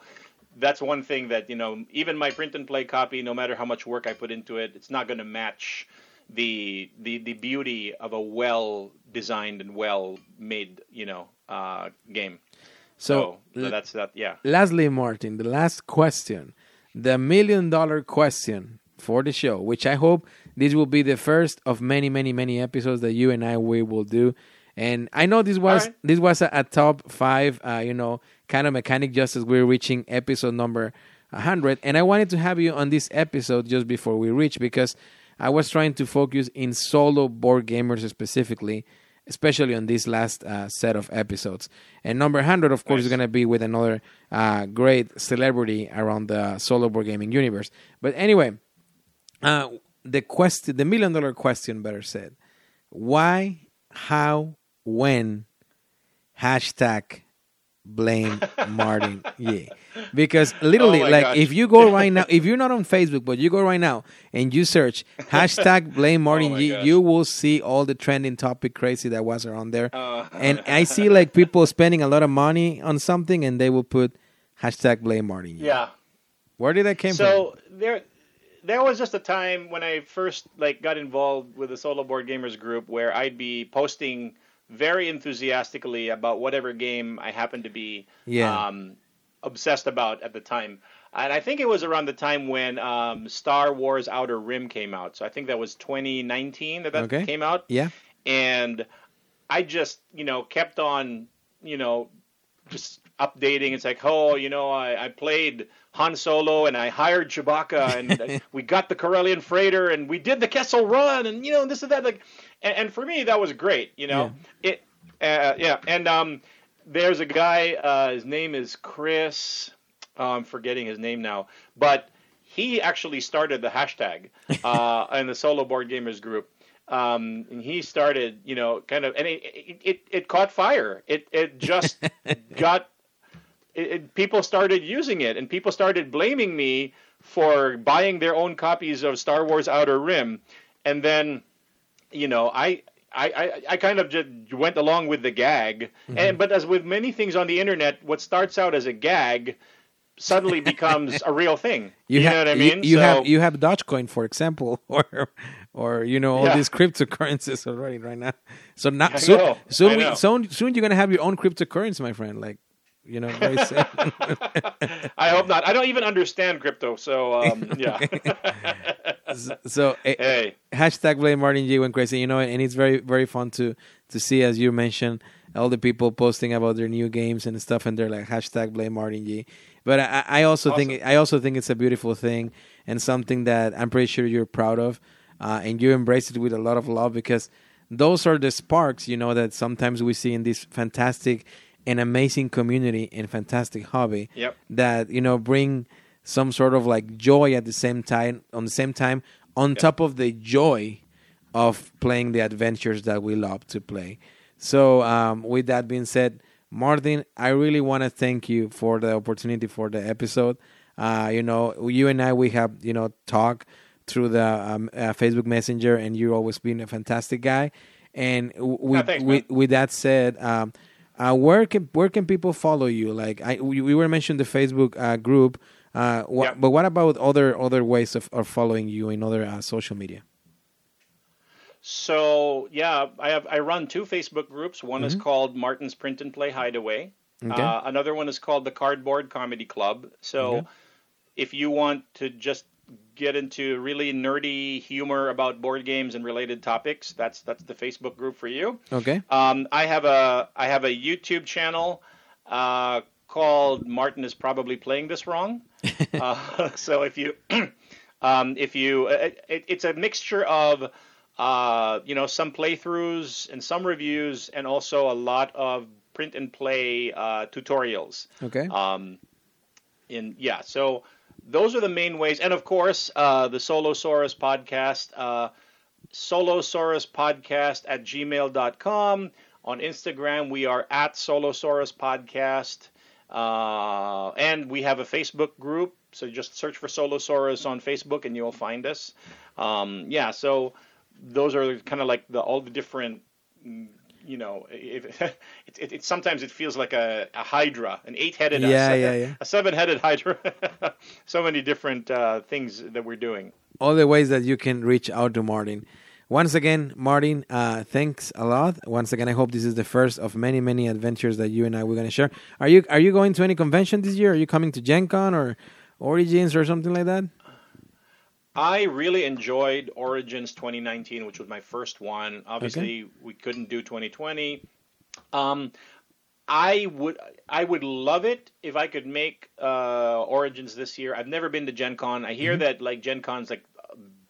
that's one thing that you know. Even my print and play copy, no matter how much work I put into it, it's not going to match the the the beauty of a well designed and well made you know uh, game. So, So, so that's that. Yeah. lastly, Martin, the last question, the million dollar question for the show, which I hope this will be the first of many, many, many episodes that you and I we will do. And I know this was right. this was a, a top five, uh, you know, kind of mechanic justice. We're reaching episode number hundred, and I wanted to have you on this episode just before we reach because I was trying to focus in solo board gamers specifically, especially on this last uh, set of episodes. And number 100, of course, is going to be with another uh, great celebrity around the solo board gaming universe. But anyway, uh, the question, the million dollar question, better said, why, how, when, hashtag blame Martin yeah because literally Oh like gosh. if you go right now if you're not on Facebook but you go right now and you search hashtag blame Martin Oh my G gosh. you will see all the trending topic crazy that was around there Uh. and I see like people spending a lot of money on something and they will put hashtag blame Martin G Yeah. where did that came from so there there was just a time when I first like got involved with the solo board gamers group where I'd be posting very enthusiastically about whatever game I happened to be Yeah. um, obsessed about at the time. And I think it was around the time when um, Star Wars Outer Rim came out. So I think that was 2019 that that Okay. came out. yeah and I just you know kept on you know just updating. It's like oh you know I, I played Han Solo and I hired Chewbacca and we got the Corellian freighter and we did the Kessel Run and you know this and that like and, and for me that was great you know it uh, yeah and um there's a guy uh, his name is Chris oh, I'm forgetting his name now but he actually started the hashtag uh, in the solo board gamers group um, and he started, you know, kind of, and it it, it, it caught fire. It it just got. It, it, people started using it, and people started blaming me for buying their own copies of Star Wars Outer Rim, and then, you know, I. I, I, I kind of just went along with the gag, Mm-hmm. and but as with many things on the internet, what starts out as a gag suddenly becomes a real thing. You, ha- know what I mean? You, you So- have you have Dogecoin, for example, or or you know all Yeah. these cryptocurrencies already right now. So now I soon soon, we, soon soon you're gonna have your own cryptocurrency, my friend. Like you know. I hope not. I don't even understand crypto, so um, yeah. so eh, hey, hashtag blame Martin G went crazy, you know, and it's very very fun to to see as you mentioned all the people posting about their new games and stuff, and they're like hashtag blame Martin G. But I, I also think I also think it's a beautiful thing and something that I'm pretty sure you're proud of, uh, and you embrace it with a lot of love because those are the sparks, you know, that sometimes we see in these fantastic and amazing community and fantastic hobby Yep. that you know bring some sort of like joy at the same time on the same time on top of the joy of playing the adventures that we love to play. So um, with that being said martin i really want to thank you for the opportunity for the episode. Uh, you know you and i we have you know talk through the um, uh, facebook messenger and you've always been a fantastic guy. And w- with, thanks, with, with that said um, uh, where can where can people follow you? Like I, we, we were mentioned the Facebook uh, group, uh, Yep. but what about other other ways of, of following you in other uh, social media? so yeah, I have I run two Facebook groups. One is called Martin's Print and Play Hideaway. Okay. Uh, another one is called the Cardboard Comedy Club. So Okay. if you want to just get into really nerdy humor about board games and related topics, that's that's the Facebook group for you. Okay. Um, I have a I have a YouTube channel uh, called Martin is probably playing this wrong. uh, so if you um, if you it, it's a mixture of uh, you know some playthroughs and some reviews and also a lot of print and play uh, tutorials. Okay. Um, in yeah, so those are the main ways, and of course uh, the Solosaurus podcast, uh, Solosaurus podcast at gmail.com. On Instagram, we are at Solosaurus podcast, uh, and we have a Facebook group. So just search for Solosaurus on Facebook, and you'll find us. Um, yeah, so those are kind of like the all the different you know, if, it, it, it, sometimes it feels like a, a hydra, an eight-headed, Yeah, a, yeah, yeah. a seven-headed hydra. so many different uh, things that we're doing. all the ways that you can reach out to Martin. Once again, Martin, uh, thanks a lot. Once again, I hope this is the first of many, many adventures that you and I we're going to share. Are you are you going to any convention this year? Are you coming to Gen Con or Origins or something like that? I really enjoyed Origins 2019, which was my first one. Obviously, we couldn't do 2020. Um, I would I would love it if I could make uh, Origins this year. I've never been to Gen Con. I hear that like Gen Con's like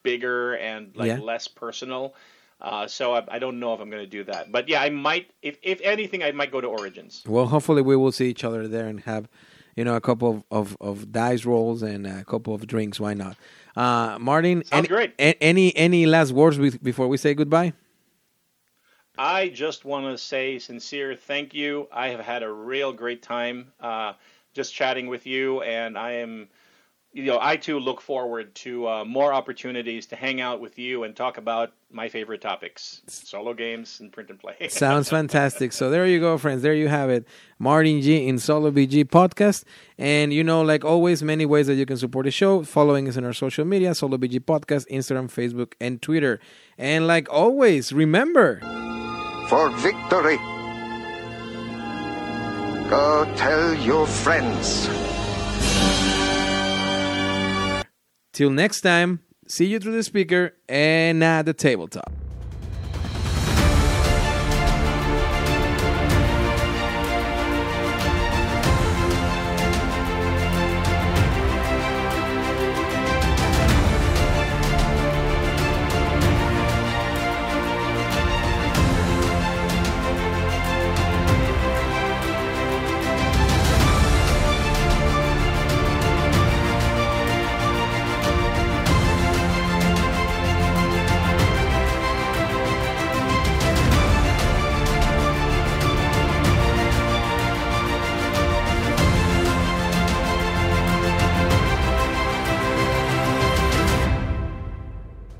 bigger and like Yeah. less personal. Uh, so I, I don't know if I'm going to do that. But yeah, I might. If if anything, I might go to Origins. Well, hopefully we will see each other there and have, you know, a couple of, of, of dice rolls and a couple of drinks. Why not? Uh, Martin, Sounds any, great. a- any any last words with, before we say goodbye? I just want to say sincere thank you. I have had a real great time uh, just chatting with you, and I am, you know, I too look forward to uh, more opportunities to hang out with you and talk about my favorite topics: solo games and print and play. Sounds fantastic. So there you go, friends. There you have it. Martin G in Solo BG podcast. And you know, like always, many ways that you can support the show. Following us on our social media, Solo BG podcast, Instagram, Facebook, and Twitter. And like always, remember, for victory. Go tell your friends. Till next time, see you through the speaker and at the tabletop.